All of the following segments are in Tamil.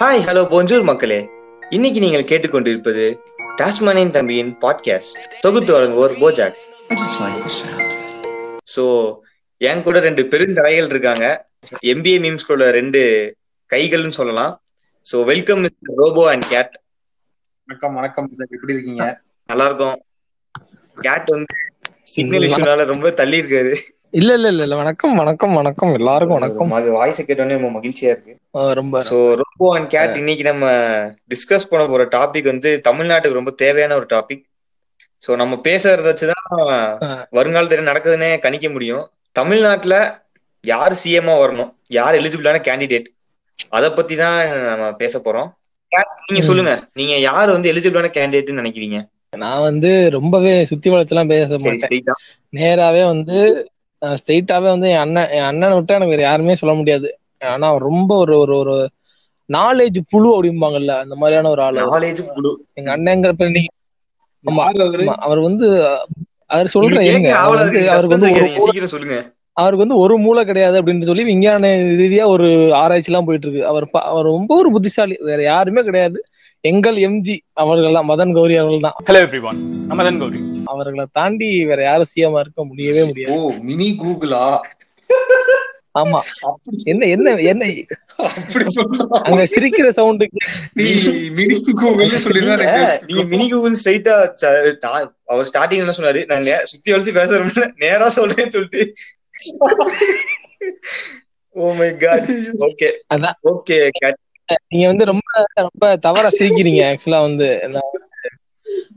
ஹாய் ஹலோ போஞ்சூர் மக்களே. இன்னைக்கு நீங்கள் கேட்டுக்கொண்டிருப்பது டாஸ்மானியன் தம்பியின் பாட்காஸ்ட் தொகுத்து வழங்குவோர் BoJack I just like the sound. So என் கூட ரெண்டு பெருந்தலைகள் இருக்காங்க. எம்பிஏ மீம்ஸ்களோட ரெண்டு கைகள்னு சொல்லலாம். So welcome Robo and Kate வணக்கம் வணக்கம். எப்படி இருக்கீங்க? நல்லா இருக்கும் கேட் வந்து சிக்னல் இஷ்யூனால ரொம்ப தள்ளி இருக்காரு. இல்ல இல்ல இல்ல வணக்கம் வணக்கம் வணக்கம். எல்லாருக்கும் வணக்கம். வாய்ஸ் கேட்டோன்னே ரொம்ப மகிழ்ச்சியா இருக்கு. ரொம்ப ஸோ ரோபோ அண்ட் கேட் இன்னைக்கு நம்ம டிஸ்கஸ் பண்ண போற டாபிக் வந்து தமிழ்நாட்டுக்கு ரொம்ப தேவையான ஒரு டாபிக் ஸோ நம்ம பேசுறத வச்சுதான் வருங்காலத்துல நடக்குதுன்னே கணிக்க முடியும். தமிழ்நாட்டுல யார் சிஎம்ஆ வரணும்? யார் எலிஜிபிளான கேண்டிடேட் அத பத்தி தான் நம்ம பேச போறோம். நீங்க சொல்லுங்க. நீங்க யார் வந்து எலிஜிபிளான கேண்டிடேட்னு நினைக்கிறீங்க? நான் வந்து ரொம்பவே சுத்தி வளைச்செல்லாம் பேச மாட்டேன். நேராவே வந்து ஸ்ட்ரெயிட்டாவே வந்து என் அண்ணன் என் அண்ணனை விட்டா எனக்கு வேற யாருமே சொல்ல முடியாது. ஆனா ரொம்ப ஒரு ஒரு ஒரு நாலேஜ் புழு அப்படிம்பாங்கல்ல அந்த மாதிரியான ஒரு ஆளு. நாலேஜ் புழு. எங்க அண்ணங்கிற பேர் நீங்க அவரு? வந்து அவர் சொல்ற நீங்க இருங்க கேட்க அவர் ஆவலா வந்து இருக்கு. அவருக்கு வந்து சொல்லுங்க. அவருக்கு வந்து ஒரு மூளை கிடையாது அப்படின்னு சொல்லி விஞ்ஞான ரீதியா ஒரு ஆராய்ச்சி எல்லாம் போயிட்டு இருக்கு அவர் அவர் ரொம்ப ஒரு புத்திசாலி. வேற யாருமே கிடையாது. எங்கள் எம்ஜி அவர்கள் தான் மதன் கௌரி அவர்கள் தான். ஹலோ எவ்ரி ஒன் நம்ம தான் கௌரி. அவர்களை தாண்டி வேற யாரும் சிஎம் இருக்க முடியவே முடியாது. ஓ மினி கூகுளா ஆமா. என்ன என்ன என்ன? அப்படி அங்க சிரிக்கிற சவுண்டு நீ மினி கூகுள் சொல்லிதான் நீங்க எனக்கு நீங்க மினி கூகுள் ஸ்ட்ரைட்டா அவர் ஸ்டார்டிங் என்ன சொன்னாரு. நான் நே- சுத்தி வளைச்சு பேசுறோம்ல நேரா சொல்றேன்னு சொல்லிட்டு. ஓ மை காட் ஓகே அதான். ஓகே நீங்க வந்து ரொம்ப ரொம்ப தவறா சிரிக்கிறீங்க ஆக்சுவலா வந்து. நான்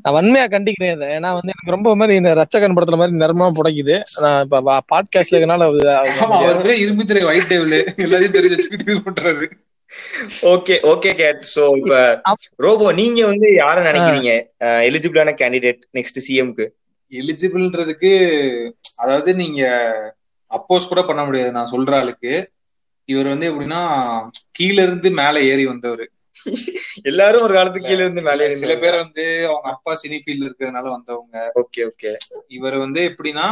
நான் வன்மையா கண்டிக்கிறேன் ஏன்னா வந்து எனக்கு ரொம்ப மாதிரி இந்த ரச்சகன் படத்துல மாதிரி நிறமா புடைக்குது. நான் இப்ப பாட்காஸ்ட்ல இருக்கனால இரும்பு திரை ஒயிட் டேபிள் எல்லாத்தையும் தெரிஞ்சு வச்சுக்கிட்டு பண்றாரு. ஓகே ஓகே கேட் சோ இப்ப ரோபோ நீங்க வந்து யார நினைக்கிறீங்க? எலிஜிபிளான கேண்டிடேட் நெக்ஸ்ட் சிஎம்க்கு எலிஜிபிள்ன்றதுக்கு அதாவது நீங்க அப்போஸ் கூட பண்ண முடியாது நான் சொல்ற ஆளுக்கு. இவர் வந்து எப்படின்னா கீழ இருந்து மேல ஏறி வந்தவர். எல்லாரும் ஒரு காலத்துக்கு கீழ இருந்து மேலே சில பேர் வந்து அவங்க அப்பா சினி ஃபீல்ட் இருக்கிறதுனால வந்தவங்க. Okay okay. இவர் வந்து எப்படின்னா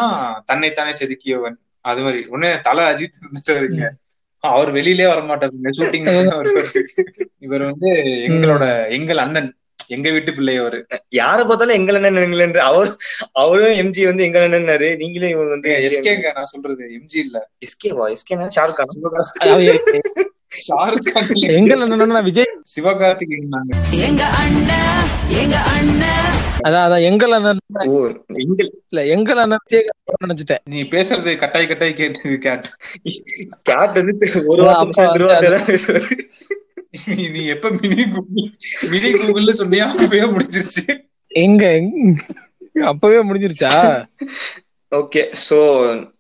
தன்னைத்தானே செதுக்கியவன். அது மாதிரி. உடனே தலை அஜித் இருந்துச்சாருங்க. அவர் வெளியிலே வர மாட்டாருங்க ஷூட்டிங் இவர் வந்து எங்களோட எங்கள் அண்ணன். எங்க வீட்டு பிள்ளை அவரு. யார பார்த்தாலும் எங்கள் அண்ணன் எங்கள் அவர் அவரும் எம்ஜி வந்து எங்கள் அண்ணன்னாரு நீங்களும் இவங்க வந்து எஸ்கேங்க நான் சொல்றது. எம்ஜி இல்ல. எஸ்கே வா எஸ்கே ஷாருக் ஷாருக் கான். எங்கள் என்னன்னா விஜய்? சிவகார்த்திகேயன் நாங்க. எங்க அண்ணன் எங்க அண்ணன் அதான் அதான் எங்கள் அண்ணன். இல்ல எங்கள் அண்ணன் நினைச்சிட்டேன். நீ பேசுறது கட்டாய் கட்டாய் கேட்டு கேட் கேட் வந்து ஒரு நீ எப்ப மினி கூகுள் மினி கூகுள்னு சொன்னியா? அப்பவே முடிஞ்சிருச்சு. எங்க? அப்பவே முடிஞ்சிருச்சா? ஓகே சோ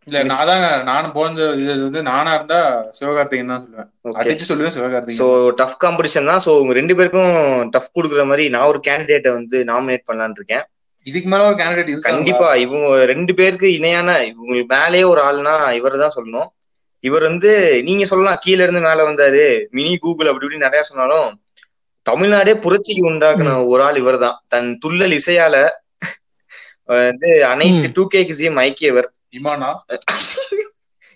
இல்ல நான் தான் நானும் போன இது வந்து நானா இருந்தா சிவகார்த்திகேயன் தான் சொல்லுவேன். அடிச்சு சொல்லுவேன் சோ சிவகார்த்திகேயன் டஃப் காம்படிஷன் தான். சோ உங்க ரெண்டு பேருக்கும் டஃப் கொடுக்குற மாதிரி நான் ஒரு கேண்டிடேட்டை வந்து நாமினேட் பண்ணலாம்னு இருக்கேன். இதுக்கு மேல ஒரு கேண்டிடேட் கண்டிப்பா இவங்க ரெண்டு பேருக்கு இணையான இவங்களுக்கு மேலேயே ஒரு ஆள்னா இவர் தான் சொல்லணும். இவர் வந்து நீங்க சொல்லலாம் கீழ இருந்து மேல வந்தாரு மினி கூகுள் அப்படி இப்படி நிறைய சொன்னாலும் தமிழ்நாடே புரட்சிக்கு உண்டாக்குன ஒரு ஆள் இவர் தான் தன் துள்ளல் இசையால வந்து அனைத்து. Two K கிசியும் ஐக்கியவர் இமானா?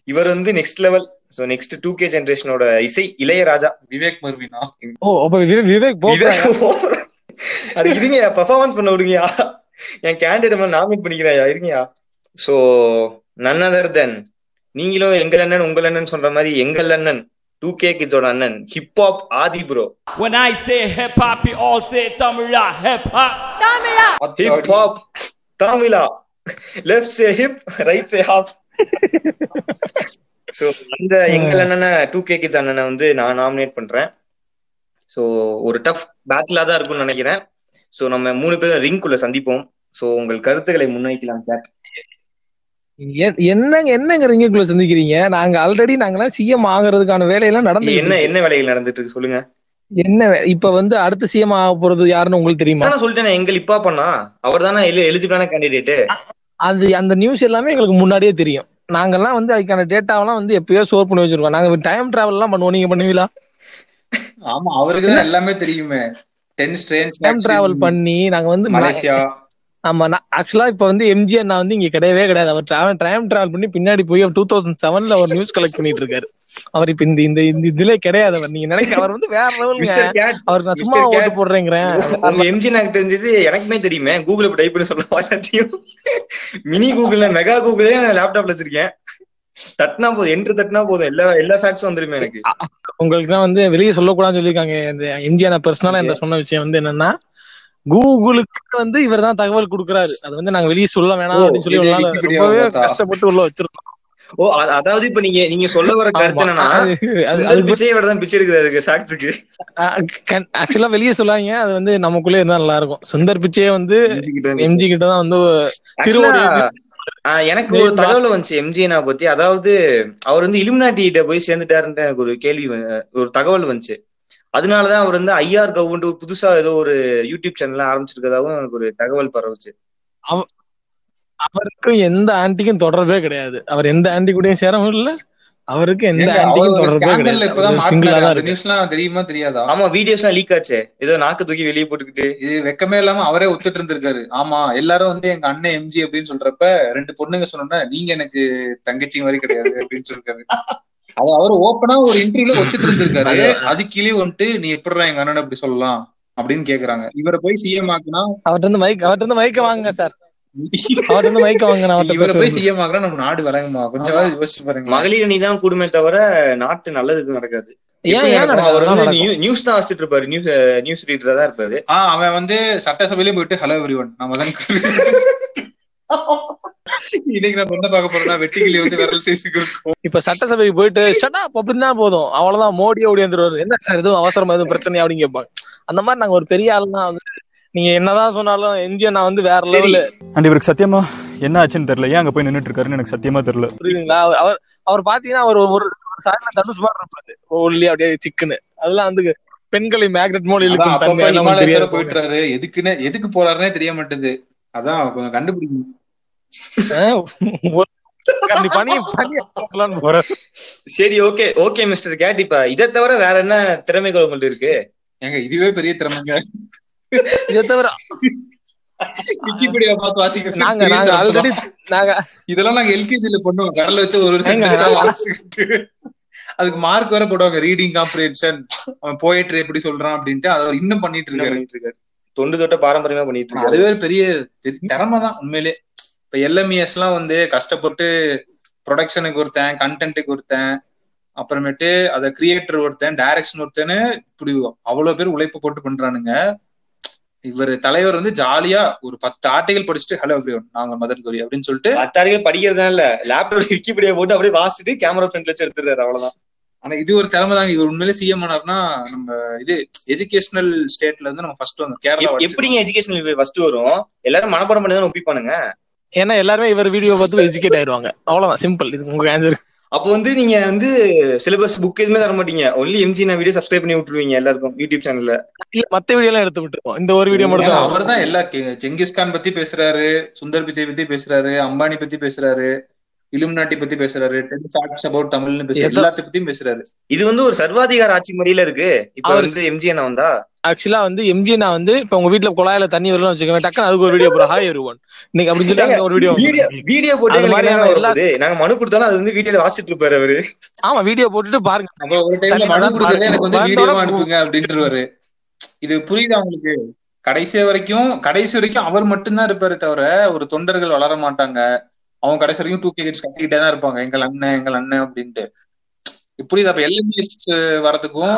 இவர் வந்து next level so next two K ஜெனரேஷனோட இசை இளையராஜா விவேக் மர்வினா? ஓ அப்ப விவே- விவேக் அது இருங்க பெர்ஃபார்மன்ஸ் பண்ண விடுங்கயா என் கேண்டிடேட் நாமினேட் பண்ணிக்கிறேன் இருங்கயா சோ நன் அதர் தென் நீங்களும் எங்கள் அண்ணன் உங்கள் அண்ணன் சொல்ற மாதிரி எங்கள் அண்ணன் டூ கே கிட்ஸோட அண்ணன் hip hop Aadhi bro When I say hip hop, you all say Tamila hip hop. Hip hop Tamizha left say hip right say hop so அந்த எங்கள் அண்ணனை டூ கே கிட்ஸ் அண்ணனை வந்து நான் நாமினேட் பண்றேன். சோ ஒரு டஃப் பேட்டிலா தான் இருக்கும்னு நினைக்கிறேன். சோ நம்ம மூணு பேரும் ரிங்குள்ள சந்திப்போம். சோ உங்கள் கருத்துக்களை முன்வைக்கலாம் கேட் என்னங்க என்னங்க ரிங்குக்குள்ள சந்திக்கிறீங்க? நாங்க ஆல்ரெடி நாங்கெல்லாம் சிஎம் ஆகுறதுக்கான வேலையெல்லாம் நடந்து என்ன என்ன வேலைகள் நடந்துட்டு இருக்கு? சொல்லுங்க. என்ன இப்ப வந்து அடுத்த சிஎம் ஆக போறது யாருன்னு உங்களுக்கு தெரியுமா? நான் சொல்லிட்டேன் எங்கள் இப்பா பண்ணா அவர் தானே எலிஜிபிளான கேண்டிடேட் அது அந்த நியூஸ் எல்லாமே எங்களுக்கு முன்னாடியே தெரியும். நாங்கெல்லாம் வந்து அதுக்கான டேட்டாவெல்லாம் வந்து எப்பயோ ஸ்டோர் பண்ணி வச்சிருக்கோம். நாங்க டைம் டிராவல் எல்லாம் பண்ணுவோம். நீங்க பண்ணுவீங்களா? ஆமா அவருக்கு தான் எல்லாமே தெரியுமே. டென் ஸ்ட்ரேன்ஸ் டைம் டிராவல் பண்ணி நாங்க வந்து மலேசியா. ஆமா நான் ஆக்சுவலா இப்ப வந்து எம்ஜிஆர் நான் வந்து இங்க கிடையவே கிடையாது. அவர் டிராவல் டைம் டிராவல் பண்ணி பின்னாடி போய் டூ தௌசண்ட் செவன்ல அவர் நியூஸ் கலெக்ட் பண்ணிட்டு இருக்காரு. அவர் இப்ப இந்த இந்த இதுல கிடையாது அவர். நீங்க நினைக்க அவர் வந்து வேற லெவலுங்க கேட் அவருக்கு நான் சும்மா. ஓட்டு. போடுறேங்கிறேன். எம்ஜி எனக்கு தெரிஞ்சது எனக்குமே தெரியுமே. கூகுள் டைப் பண்ணி எல்லாத்தையும் மினி கூகுள்ல மெகா கூகுளே லேப்டாப்ல வச்சிருக்கேன். தட்டினா போதும் என்ட்ரு தட்டினா போதும். எல்லா எல்லா ஃபேக்ட்ஸும் வந்துருமே எனக்கு. உங்களுக்கு தான் வந்து வெளியே சொல்லக்கூடாதுன்னு சொல்லியிருக்காங்க. இந்த எம்ஜிஆர் நான் பர்சனலா என்ற சொன்ன விஷயம் வந்து என்னன்னா கூகுளுக்கு வந்து இவர் தான் தகவல் கொடுக்குறாரு. அது வந்து நாங்க வெளியே சொல்ல வேணாம் அப்படின்னு சொல்லி ரொம்பவே. கஷ்டப்பட்டு உள்ள வச்சிருக்கோம். ஓ அதாவது இப்ப நீங்க நீங்க சொல்ல வர கருத்து. என்னன்னா அது- பிச்சையை விட தான் பிச்சை எடுக்கிறாரு ஃபேக்ட்ஸுக்கு ஆக்சுவலா வெளியே சொல்லாங்க அது வந்து நமக்குள்ளே இருந்தா நல்லா இருக்கும் சுந்தர் பிச்சையே வந்து எம்ஜி கிட்ட தான் வந்து எனக்கு ஒரு தகவல் வந்துச்சு எம்ஜிஎனா பத்தி. அதாவது அவர் வந்து இலுமினாட்டிகிட்ட போய் சேர்ந்துட்டாருன்ட்டு எனக்கு ஒரு கேள்வி ஒரு தகவல் வந்துச்சு. அதனாலதான் அவர் வந்து ஐஆர் கவுண்ட் புதுசா ஏதோ ஒரு யூடியூப் சேனல் ஆரம்பிச்சிருக்கதாவும் எனக்கு ஒரு தகவல் பரவுச்சு. அவருக்கும் எந்த ஆன்டிக்கும் தொடர்பே கிடையாது. அவர் எந்த ஆன்டி கூடயும் சேரவும் இல்ல. அவருக்கு எந்த ஒரு தொடர்பே scandal இப்பதான் கிடையாது சிங்கிளா. தான் நியூஸ்லாம் தெரியுமா தெரியாதா? ஆமா வீடியோஸ் எல்லாம் லீக் ஆச்சே. ஏதோ நாக்கு தூக்கி வெளியே போட்டுக்கிட்டு. இது வெக்கமே இல்லாம அவரே ஒத்துட்டு இருந்திருக்காரு. ஆமா எல்லாரும் வந்து எங்க அண்ணன் எம்ஜி அப்படின்னு சொல்றப்ப ரெண்டு பொண்ணுங்க சொன்னோம்னா நீங்க எனக்கு தங்கச்சி மாதிரி கிடையாது அப்படின்னு சொல்லிருக்காரு. அது அவர் ஓப்பனா ஒரு இன்டர்வியூல ஒத்துட்டு இருந்திருக்காரு. அது கீழே வந்துட்டு நீ எப்படிடா எங்க அண்ணன் அப்படி சொல்லலாம்? அப்படின்னு கேக்குறாங்க. இவரை போய் சிஎம் ஆக்குனா அவர்ட்ட இருந்து மைக் அவர்ட்ட இருந்து மைக்க வாங்க சார் அவர்ட்ட இருந்து மைக்க வாங்க இவரை போய். சிஎம் ஆக்குனா நம்ம நாடு வழங்குமா கொஞ்சம் யோசிச்சு பாருங்க மகளிர் அணி தான் கூடுமே தவிர நாட்டு நல்லது எதுவும் நடக்காது? அவர்? வந்து நியூஸ் தான் வச்சுட்டு இருப்பாரு. நியூஸ் நியூஸ் ரீடரா தான் இருப்பாரு. ஆஹ் அவன் வந்து சட்டசபையிலே போயிட்டு ஹலோ எவ்ரி ஒன் நம்ம தான் இன்னைக்கு நம்ம என்ன பார்க்க போறோம்னா வெட்டிக்கிளி வந்து விரல் சேசிக்கு இருக்கும் இப்ப சட்டசபைக்கு போயிட்டு ஷட் அப் அப்படின்னா போதும். அவ்வளவுதான் மோடி ஓடி வந்துருவாரு. என்ன சார் எதுவும் அவசரமா எதுவும் பிரச்சனை? அப்படின்னு கேட்பாங்க. அந்த மாதிரி நாங்க ஒரு பெரிய ஆளுனா வந்து நீங்க என்னதான் சொன்னாலும் எம்ஜிஆர் நான் வந்து வேற. லெவலு அண்ட் இவருக்கு சத்தியமா என்ன ஆச்சுன்னு தெரியல. ஏன் அங்க போய் நின்னுட்டு இருக்காருன்னு எனக்கு சத்தியமா தெரியல. புரியுதுங்களா? அவர் அவர் அவர் பாத்தீங்கன்னா அவர் ஒரு சாயல தனுஷ் மாதிரி இருப்பாரு. ஒல்லி அப்படியே சிக்குன்னு. அதெல்லாம் வந்து பெண்களை மேக்னெட் மோல் இழுக்கும் போயிட்டுறாரு. எதுக்குன்னு எதுக்கு போறாருன்னே தெரிய மாட்டேது அதான் கொஞ்சம் கண்டுபிடிக்கணும். சரி ஓகே ஓகே மிஸ்டர் கேட் இப்ப இதை தவிர வேற என்ன திறமைகள் உங்கள்ட்ட இருக்கு? ஏங்க இதுவே பெரிய திறமைங்க. இதை தவிர நாங்க நாங்க திறமை ஆல்ரெடி. நாங்க இதெல்லாம் நாங்க எல்கேஜில பண்ணுவோம் விரல வச்சு ஒரு அதுக்கு மார்க் வேற போடுவாங்க. ரீடிங் காம்ப்ரிஹென்ஷன் அவன் போயிட்டு எப்படி சொல்றான் அப்படின்ட்டு அதை இன்னும் பண்ணிட்டு இருக்காரு. தொண்டு தொட்ட பாரம்பரியமா பண்ணிட்டு இருக்காரு. அதுவே பெரிய பெரிய திறமை தான் உண்மையிலே. இப்ப எல்எம்இஎஸ் எல்லாம் வந்து கஷ்டப்பட்டு ப்ரொடக்ஷனுக்கு ஒருத்தன் கண்டென்ட்டுக்கு ஒருத்தன் அப்புறமேட்டு அத கிரியேட்டர் ஒருத்தன் டைரக்ஷன் ஒருத்தன்னு இப்படி அவ்வளவு பேர் உழைப்பு போட்டு பண்றானுங்க. இவர் தலைவர் வந்து ஜாலியா ஒரு பத்து ஆர்டிகல் படிச்சுட்டு ஹலோ எவ்ரி நாங்க மதன் கோரி அப்படின்னு சொல்லிட்டு மத்தாரிகள் படிக்கிறதா இல்ல. லேப்டாப் விக்கிபீடியா போட்டு அப்படியே வாசிட்டு கேமரா ஃப்ரண்ட்ல வச்சு எடுத்துறாரு அவ்வளவுதான். ஆனா இது ஒரு திறமை தாங்க. இவர் உண்மையிலே சிஎம் ஆனார்னா நம்ம இது எஜுகேஷனல் ஸ்டேட்ல இருந்து நம்ம ஃபர்ஸ்ட் வந்தோம். கேரளா எப்- எப்படிங்க எஜுகேஷன் ஃபர்ஸ்ட் வரும்? எல்லாரும் மனப்பாடம் பண்ணி தான் ஒப்பிப்பானுங்க? ஏன்னா எல்லாருமே இவர் வீடியோ பார்த்து எஜுகேட் ஆயிடுவாங்க அவ்வளவுதான். சிம்பிள் இது உங்க ஆன்சர் அப்போ வந்து நீங்க வந்து சிலபஸ் புக் எதுவுமே தர மாட்டீங்க. ஒன்லி எம்ஜி நான் வீடியோ சப்ஸ்கிரைப் பண்ணி விட்டுருவீங்க எல்லாருக்கும் யூடியூப் சேனல்ல இல்ல மத்த வீடியோ எல்லாம் எடுத்து விட்டுருவோம். இந்த ஒரு வீடியோ மட்டும் தான். அவர் தான் எல்லா செங்கிஸ்கான் பத்தி பேசுறாரு சுந்தர் பிச்சை பத்தி பேசுறாரு அம்பானி பத்தி பேசுறாரு இலுமினாட்டி பத்தி பேசுறாரு டென் ஃபேக்ட்ஸ் அபவுட் தமிழ்னு பேசுறாரு எல்லாத்த பத்தியும் பேசுறாரு. இது வந்து ஒரு சர்வாதிகார ஆட்சி முறையில இருக்கு. இப்ப வந்து எம்ஜி அண்ணா வந்தா. ஆக்சுவலா வந்து எம்ஜி நான் வந்து இப்ப உங்க வீட்ல குழாயில தண்ணி வரலன்னு வச்சுக்கோங்க. டக்குனு அதுக்கு ஒரு வீடியோ போறோம் ஹாய் எருவன் இன்னைக்கு அப்படின்னு சொல்லி ஒரு வீடியோ வீடியோ போட்டு நாங்க மனு கொடுத்தாலும் அது வந்து வீடியோல வாசிட்டு இருப்பாரு அவரு. ஆமா வீடியோ போட்டுட்டு பாருங்க. ஒரு டைம்ல மனு கொடுக்கறதே எனக்கு வந்து வீடியோவா அனுப்புங்க அப்படின்ட்டுருவாரு இது புரியுதா உங்களுக்கு? கடைசி வரைக்கும் கடைசி வரைக்கும் அவர் மட்டும்தான் இருப்பாரு தவிர ஒரு தொண்டர்கள் வளர மாட்டாங்க. அவங்க கடைசி வரைக்கும் டூ கே கத்திக்கிட்டே தான் இருப்பாங்க. எங்கள் அண்ணன் எங்கள் அண்ணன் அப்படின்ட்டு. புரியுதா? அப்ப எல்எம்எஸ் வரதுக்கும்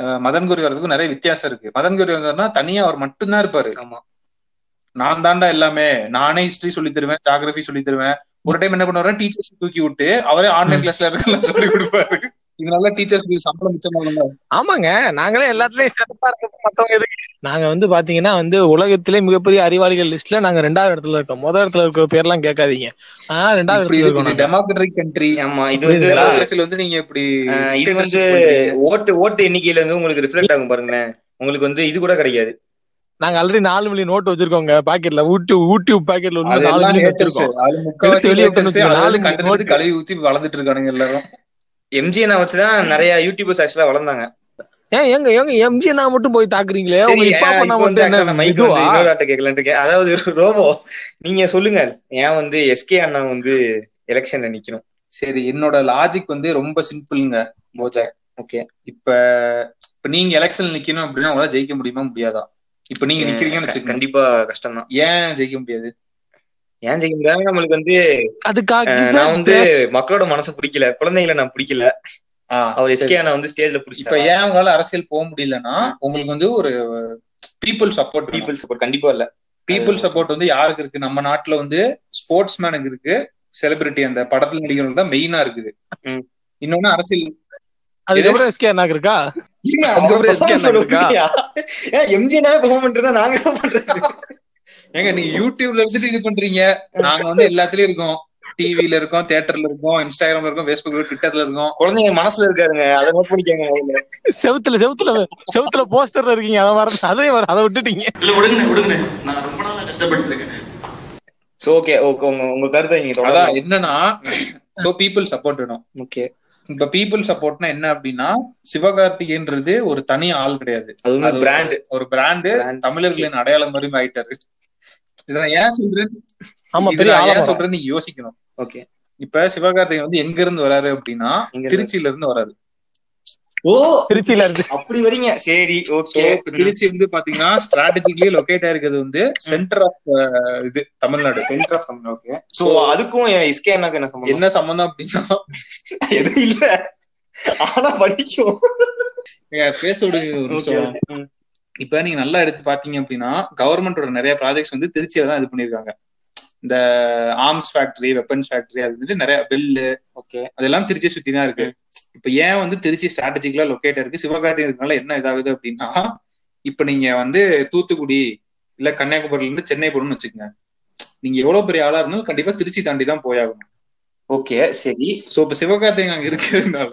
மதன் கோரி வரதுக்கும் நிறைய வித்தியாசம் இருக்கு. மதன் கோரி வந்தாருன்னா தனியா அவர் மட்டும்தான் இருப்பாரு. ஆமா. நான் தாண்டா எல்லாமே. நானே ஹிஸ்டரி சொல்லி தருவேன் ஜாகிரபி சொல்லி தருவேன். ஒரு டைம் என்ன பண்ணுவாரு டீச்சர்ஸ் தூக்கி விட்டு அவரே ஆன்லைன் கிளாஸ்ல இருக்கலாம் சொல்லி கொடுப்பாரு. இதனால டீச்சர்ஸ் சம்பளம் மிச்சமாகல ஆமாங்க. நாங்களே எல்லாத்துலயும் சிறப்பா இருக்க மத்தவங்க எதுக்கு? நாங்க வந்து பாத்தீங்கன்னா வந்து உலகத்திலே மிகப்பெரிய அறிவாளிகள் லிஸ்ட்ல நாங்க ரெண்டாவது இடத்துல இருக்கோம். முதல் இடத்துல இருக்கிற பேர்லாம் கேட்காதீங்க. ஆனா ரெண்டாவது இடத்துல இருக்கோம். டெமோக்ராட்டிக் கண்ட்ரி ஆமா. இது வந்து டெமோக்ரஸில வந்து நீங்க இப்படி இது வந்து ஓட்டு ஓட்டு எண்ணிக்கையில இருந்து உங்களுக்கு ரிஃப்ளெக்ட் ஆகும் பாருங்களேன். உங்களுக்கு வந்து இது கூட கிடைக்காது. நாங்க ஆல்ரெடி நாலு மில்லியன் நோட் வச்சிருக்கோங்க. பாக்கெட்ல ஊட்டி ஊட்டி பாக்கெட்ல உள்ள நாலு மில்லியன். வச்சிருக்கோம். கழுவி ஊத்தி வளர்ந்துட்டு இருக்கானுங்க எல்லாரும். எம்ஜிஎன் வச்சுதான் நிறைய யூடியூபர்ஸ் ஆக்சுவலா வளர்ந்தாங்க. ஏன் எங்க எங்க எம்ஜி நான் மட்டும் போய் தாக்குறீங்களே? இருக்கேன். அதாவது ரோபோ நீங்க சொல்லுங்க. ஏன் வந்து எஸ்கே அண்ணா வந்து எலெக்ஷன்ல நிக்கணும்? சரி என்னோட லாஜிக் வந்து ரொம்ப சிம்பிளுங்க போஜா ஓகே இப்ப இப்ப நீங்க எலெக்ஷன் நிக்கணும் அப்படின்னா உங்களால ஜெயிக்க முடியுமா? முடியாதா? இப்ப நீங்க நிக்கிறீங்கன்னு கண்டிப்பா கஷ்டம் தான் ஏன் ஜெயிக்க முடியாது? ஏன் முடியாது நம்மளுக்கு வந்து அதுக்காக நான் வந்து மக்களோட மனசை பிடிக்கல குழந்தைங்களை நான் பிடிக்கல. அவர். எஸ்கே வந்து ஸ்டேஜ்ல இப்ப பிடிச்சிட்டா ஏன் உங்களால அரசியல் போக முடியலன்னா உங்களுக்கு வந்து ஒரு பீப்புள் சப்போர்ட் பீப்புள் சப்போர்ட் கண்டிப்பா இல்ல. பீப்புள் சப்போர்ட் வந்து யாருக்கு இருக்கு? நம்ம நாட்டுல வந்து ஸ்போர்ட்ஸ் மேனுக்கு இருக்கு. செலிபிரிட்டி அந்த படத்துல நடிகர்களுக்கு தான் மெயினா இருக்குது. ம். இன்னொன்னு அரசியல். அதுக்கப்புறம் எஸ்கே அண்ணாக்கு இருக்கா? இருங்க, அதுக்கப்புறம் அவர் SK அண்ணா சொல்ல இருக்கா? முடியா? ஏன் எம்ஜினா பெர்ஃபார்ம் பண்றதா நாங்க பண்றது? ஏங்க நீங்க யூடியூப்ல இருந்துட்டு இது பண்றீங்க? நாங்க வந்து எல்லாத்துலயும் இருக்கோம். டிவில இருக்கோம் தியேட்டர்ல இருக்கோம் இன்ஸ்டாகிராம்ல இருக்கோம் ஃபேஸ்புக்ல ட்விட்டர்ல இருக்கோம். குழந்தைங்க மனசுல இருக்காருங்க அதை நோட் பண்ணிக்கோங்க. செவுத்துல செவுத்துல செவுத்துல போஸ்டர்ல இருக்கீங்க. அதை வர அதையும் வர அதை விட்டுட்டீங்க. இல்ல விடுங்கண்ணே விடுங்கண்ணே நான் ரொம்ப நாளா கஷ்டப்பட்டு இருக்கேன். சோ ஓகே ஓகே உங்க உங்க கருத்தை நீங்க அதான் என்னன்னா சோ பீப்புள் சப்போர்ட் வேணும். ஓகே இப்ப பீப்புள் சப்போர்ட்னா என்ன அப்படின்னா சிவகார்த்திகேன்றது ஒரு தனி ஆள் கிடையாது. அது அது ஒரு- பிராண்ட் ஒரு பிராண்டு. தமிழர்களின் அடையாளம் மாதிரி ஆயிட்டாரு. இத நான் ஏன் சொல்றேன்? ஆமா பெரிய ஏன் ஆளமரம் சொல்றேன் நீங்க யோசிக்கணும். ஓகே. இப்ப சிவகார்த்திகேயன் வந்து எங்க இருந்து வராரு அப்படின்னா இருந்து. திருச்சியில இருந்து வராரு. ஓ! திருச்சியில இருக்கு அப்படி வரீங்க. சரி So, ஓகே. திருச்சி வந்து பாத்தீங்கன்னா ஸ்ட்ராட்டஜிக்கலி லொகேட் ஆயிருக்கிறது வந்து சென்டர் ஆஃப் இது Tamil Nadu. Centre of Tamil okay so அதுக்கும் அண்ணாக்கு என்ன சம்பந்தம்? என்ன சம்பந்தம் அப்படின்னா? எதுவும் இல்ல. ஆனா படிக்கும். பேச விடுங்க. இப்ப நீங்க நல்லா எடுத்து பாத்தீங்க அப்படின்னா கவர்மெண்டோட நிறைய ப்ராஜெக்ட்ஸ் வந்து திருச்சியில தான் இது பண்ணிருக்காங்க இந்த ஆர்ம்ஸ் ஃபேக்டரி வெப்பன்ஸ் ஃபேக்டரி அது வந்துட்டு நிறைய பெல்லு ஓகே அதெல்லாம் திருச்சி சுத்தி தான் இருக்கு. இப்ப ஏன் வந்து திருச்சி ஸ்ட்ராட்டஜிக்கலா லொக்கேட் இருக்கு சிவகார்த்திகேயன் இருக்கனால என்ன இதாகுது அப்படின்னா இப்ப நீங்க வந்து தூத்துக்குடி இல்ல கன்னியாகுமரியில இருந்து சென்னை போகணும்னு வச்சுக்கோங்க. நீங்க எவ்வளவு பெரிய ஆளா இருந்தாலும் கண்டிப்பா திருச்சி தாண்டி தான் போயாகணும். ஓகே சரி. சோ இப்ப சிவகார்த்திகேயன் அங்க இருக்கிறதுனால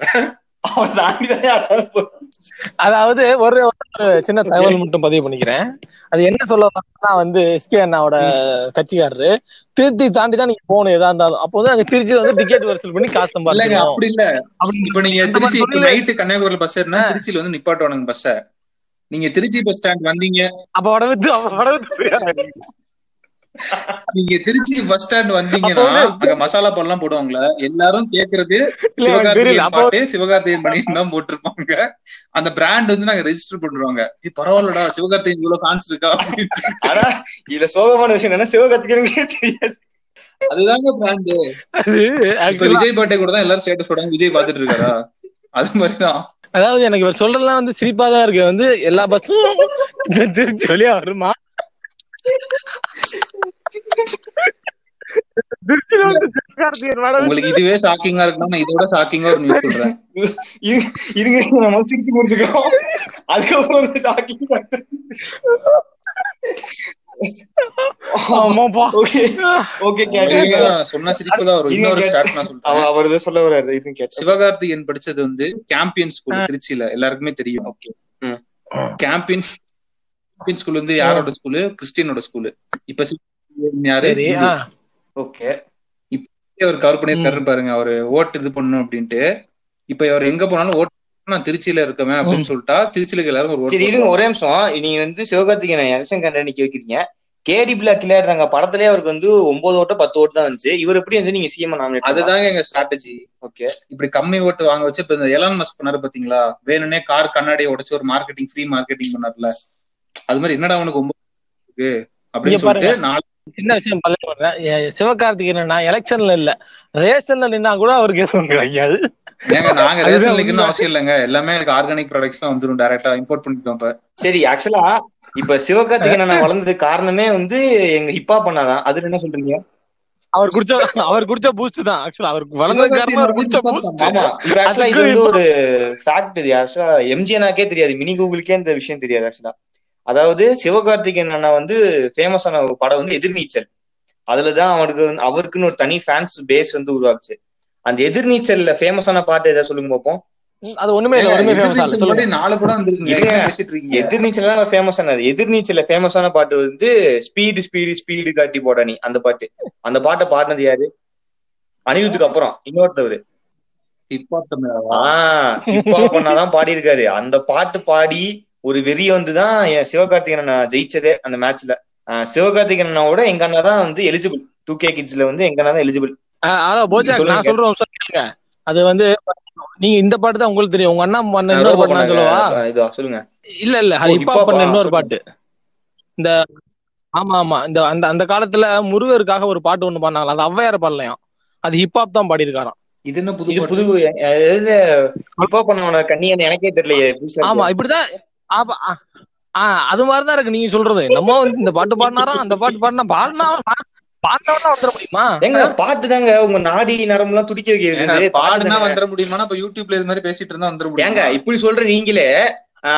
அதாவது ஒரு சின்ன தகவல் மட்டும் பதிவு பண்ணிக்கிறேன். அது என்ன சொல்ல வந்து எஸ்கே அண்ணாவோட கட்சிக்காரரு திருச்சி தாண்டி தான் நீங்க போகணும் எதா இருந்தாலும். அப்போ வந்து நாங்க திருச்சி வந்து டிக்கெட் வசூல் பண்ணி காசு சம்பாதிக்கணும். அப்படி இல்ல. இப்ப நீங்க திருச்சி. நைட்டு கன்னியாகுமரியில பஸ் ஏறினா திருச்சியில வந்து நிப்பாட்டுவானுங்க பஸ்ஸ நீங்க திருச்சி பஸ் ஸ்டாண்ட் வந்தீங்க. அப்ப வடவித்து அப்ப வடவித்து நீங்க திருச்சி பஸ் ஸ்டாண்ட் வந்தீங்கன்னா அங்க மசாலா பால்லாம் போடுவாங்களே எல்லாரும் கேக்குறது. சிவகார்த்திகேயன் பாட்டு சிவகார்த்திகேயன் பண்ணி தான் போட்டிருப்பாங்க. அந்த பிராண்ட் வந்து நாங்க ரெஜிஸ்டர் பண்றாங்க இது பரவாயில்லடா சிவகார்த்திகேயன் இவ்வளவு ஃபேன்ஸ் இருக்கா. ஆனா இதுல சோகமான விஷயம் என்ன சிவகத்துக்கு தெரியாது. அதுதாங்க பிராண்ட் அது இப்ப actually- விஜய் பாட்டே கூட தான் எல்லாரும் ஸ்டேட்டஸ் போடுறாங்க விஜய் பாத்துட்டு இருக்காரா? அது மாதிரிதான். அதாவது எனக்கு இவர் சொல்றதெல்லாம் வந்து சிரிப்பா தான் இருக்கு. வந்து எல்லா பஸ்ஸும் திருச்சி வழியா வருமா திருச்சியில வந்து சிவகார்த்திகேயன் வடவித்து உங்களுக்கு இதுவே ஷாக்கிங்கா இருக்குன்னா நான் இதோட ஷாக்கிங்கா ஒரு நியூஸ் சொல்றேன். இது இதுங்க நம்ம சிரிச்சு முடிச்சுக்கிறோம். அதுக்கப்புறம் ஷாக்கிங் சிவகார்த்திகேயன் படிச்சது வந்து கேம்பியன் ஸ்கூல் திருச்சியில. எல்லாருக்குமே தெரியும். கேம்பியன் கேம்பியன் ஸ்கூல் வந்து யாரோட ஸ்கூலு கிறிஸ்டியனோட ஸ்கூலு இப்ப யாரு. ஓகே அவர் கவர் பண்ணிருக்காரு பாருங்க அவரு ஓட்டு இது பண்ணணும் அப்படின்ட்டு. இப்ப அவர் எங்க போனாலும் ஓட்டு நான் திருச்சியில இருக்கவேன் அப்படின்னு சொல்லிட்டா திருச்சியில எல்லாரும் ஒரு சரி இருங்க ஒரே நிமிஷம். நீங்க வந்து சிவகார்த்திகேயன் எலெக்ஷன் கண்ட நிக்க வைக்கிறீங்க கேடி பிளாக் விளையாடுறாங்க படத்திலே அவருக்கு வந்து ஒன்பது ஓட்டு பத்து ஓட்டு தான் வந்துச்சு. இவர் எப்படி வந்து நீங்க சிஎம் நாமினேட் அதுதாங்க எங்க ஸ்ட்ராட்டஜி ஓகே இப்படி கம்மி ஓட்டு வாங்க வச்சு இப்ப இந்த எலான் மஸ்க் பண்ணாரு பாத்தீங்களா? வேணும்னே கார் கண்ணாடியை உடைச்சு ஒரு மார்க்கெட்டிங் ஃப்ரீ மார்க்கெட்டிங் பண்ணார்ல. அது மாதிரி என்னடா அவனுக்கு ஒன்பது அப்படின்னு. சொல்லிட்டு நாலு சின்ன விஷயம் சிவகார்த்திகேயன் எலெக்ஷன்ல இல்ல. ரேஷன்ல நின்னா கூட அவருக்கு எதுவும் கிடைக்காது ஏங்க நாங்க ரேஷன் உண்மை. அவசியம் இல்லைங்க. எல்லாமே எனக்கு ஆர்கானிக் ப்ராடக்ட்ஸ் தான் வந்துரும் டைரக்டா இம்போர்ட் பண்ணிட்டோம் சரி ஆக்சுவலா இப்ப சிவகார்த்திகேயன் வளர்ந்தது காரணமே வந்து எங்க ஹிப்பா பண்ணாதான் அதுல என்ன சொல்றீங்க? அவர் குடிச்ச அவர் குடிச்ச பூஸ்ட் தான். ஆக்சுவலா அவருக்கு வளர்ந்த காரணம் அவர் குடிச்ச பூஸ்ட் ஆமா. ஆக்சுவலா இது வந்து ஒரு ஃபேக்ட் இது. ஆக்சுவலா எம்ஜிஎனாக்கே தெரியாது. மினி கூகுளுக்கே இந்த விஷயம் தெரியாது ஆக்சுவலா அதாவது சிவகார்த்திகேயன் அண்ணா வந்து ஃபேமஸான ஒரு படம் வந்து எதிர்நீச்சல். அதுலதான் அவருக்கு வந்து- அவருக்குன்னு ஒரு தனி ஃபேன்ஸ் பேஸ் வந்து உருவாக்குச்சு அந்த எதிர்நீச்சல்ல ஃபேமஸான பாட்டு ஏதாவது சொல்லுங்க பார்ப்போம் அது ஒண்ணுமே ஃபேமஸ் எதிர்நீச்சல் எதிர்நீச்சல் ஃபேமஸ் ஆனது. எதிர்நீச்சல்ல ஃபேமஸான பாட்டு வந்து ஸ்பீடு ஸ்பீடு ஸ்பீடு காட்டி போட நீ அந்த பாட்டு. அந்த பாட்டை பாடினது யாரு? அனிருத்துக்கு அப்புறம் இன்னொருத்தவர். ஹிப்ஹாப் பண்ணாதான் பாடி இருக்காரு அந்த பாட்டு பாடி ஒரு வெறி வந்துதான் என் சிவகார்த்திகேயன் அண்ணா ஜெயிச்சதே அந்த மேட்ச்ல சிவகார்த்திகேயன் அண்ணாவோட எங்க அண்ணா தான் வந்து எலிஜிபிள் டூ கே கிட்ஸ்ல வந்து எங்க அண்ணா தான் எலிஜிபிள் போஜாக் சொல்லுங்க. நான் சொல்றேன். அது வந்து நீங்க இந்த பாட்டு தான் உங்களுக்கு தெரியும் உங்க அண்ணா பண்ண இன்னொரு பாட்டு நான் சொல்லவா இதோ சொல்லுங்க இல்ல இல்ல அது ஹிப்ஹாப் பண்ண இன்னொரு. பாட்டு இந்த ஆமா ஆமா இந்த அந்த அந்த காலத்துல முருகருக்காக ஒரு பாட்டு ஒண்ணு பண்ணாங்களா அது ஔவையார் பாடலையாம் அது ஹிப்ஹாப் தான் பாடியிருக்காராம் இது என்ன புது? புது இப்போ பண்ணவன கண்ணியன் எனக்கே தெரியலையே ஆமா. இப்படிதான் அது மாதிரிதான் இருக்கு நீங்க சொல்றது. நம்ம வந்து இந்த பாட்டு பாடினாராம் அந்த பாட்டு பாடினா பாடினா பாடினவனா வந்துட முடியுமா? ஏங்க பாட்டு தாங்க உங்க நாடி நரம்பு எல்லாம் துடிக்க ஏங்க, வைக்கிறது பாடுனா. வந்துட முடியுமா? இப்ப யூடியூப்ல இது மாதிரி பேசிட்டு இருந்தா வந்துட ஏங்க முடியுமா இப்படி சொல்ற நீங்களே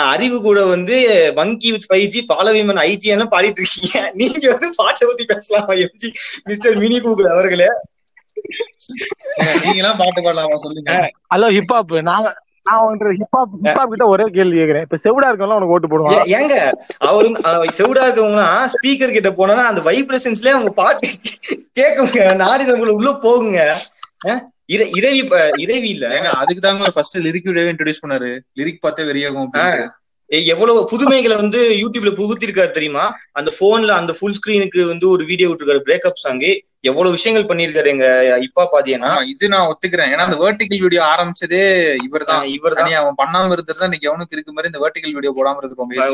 அறிவு கூட வந்து வங்கி வித் ஃபைவ் ஜி ஃபாலோவிமன் ஐஜி எல்லாம் பாடிட்டு இருக்கீங்க. நீங்க வந்து பாட்டை பத்தி பேசலாமா எம்ஜி மிஸ்டர் மினி கூகுள் அவர்களே? ஏங்க, நீங்க எல்லாம் பாட்டு பாடலாமா சொல்லுங்க. ஹலோ ஹிப்ஹாப் நான் நான் உங்க ஹிப்ஹாப் ஹிப்ஹாப் கிட்ட ஒரே கேள்வி கேக்குறேன். இப்ப செவிடா இருக்கவங்க உனக்கு ஓட்டு போடுவான் ஏ- ஏங்க அவரு செவிடா இருக்கவங்களாம் ஸ்பீக்கர் கிட்ட போனா அந்த வைப்ரேஷன்ஸ்லயே அவங்க பாட்டு கேட்குங்க நாடி நம்மள உள்ள போகுங்க. இறைவி இறைவி இல்ல. ஏங்க அதுக்கு தாங்க ஒரு ஃபர்ஸ்ட் லிரிக் வீடியோ இன்ட்ரோடியூஸ் பண்ணாரு. லிரிக் பார்த்தே வெறியாகும் எவ்வளவு புதுமைகளை வந்து யூடியூப்ல புகுத்திருக்காரு தெரியுமா? அந்த போன்ல அந்த ஃபுல் ஸ்கிரீனுக்கு வந்து ஒரு வீடியோ விட்டுருக்காரு பிரேக்கப் சாங் எவ்வளவு விஷயங்கள் பண்ணிருக்காரு எங்க இப்பா ஆமா இது நான் ஒத்துக்கிறேன். ஏன்னா அந்த வெர்டிகல் வீடியோ ஆரம்பிச்சதே இவர்தான். இவர் தான் தனியா அவன் பண்ணாம இருந்திருந்தா இன்னைக்கு எவனுக்கு இருக்கு மாதிரி இந்த வெர்டிகல் வீடியோ போடாம இருந்திருப்பாங்க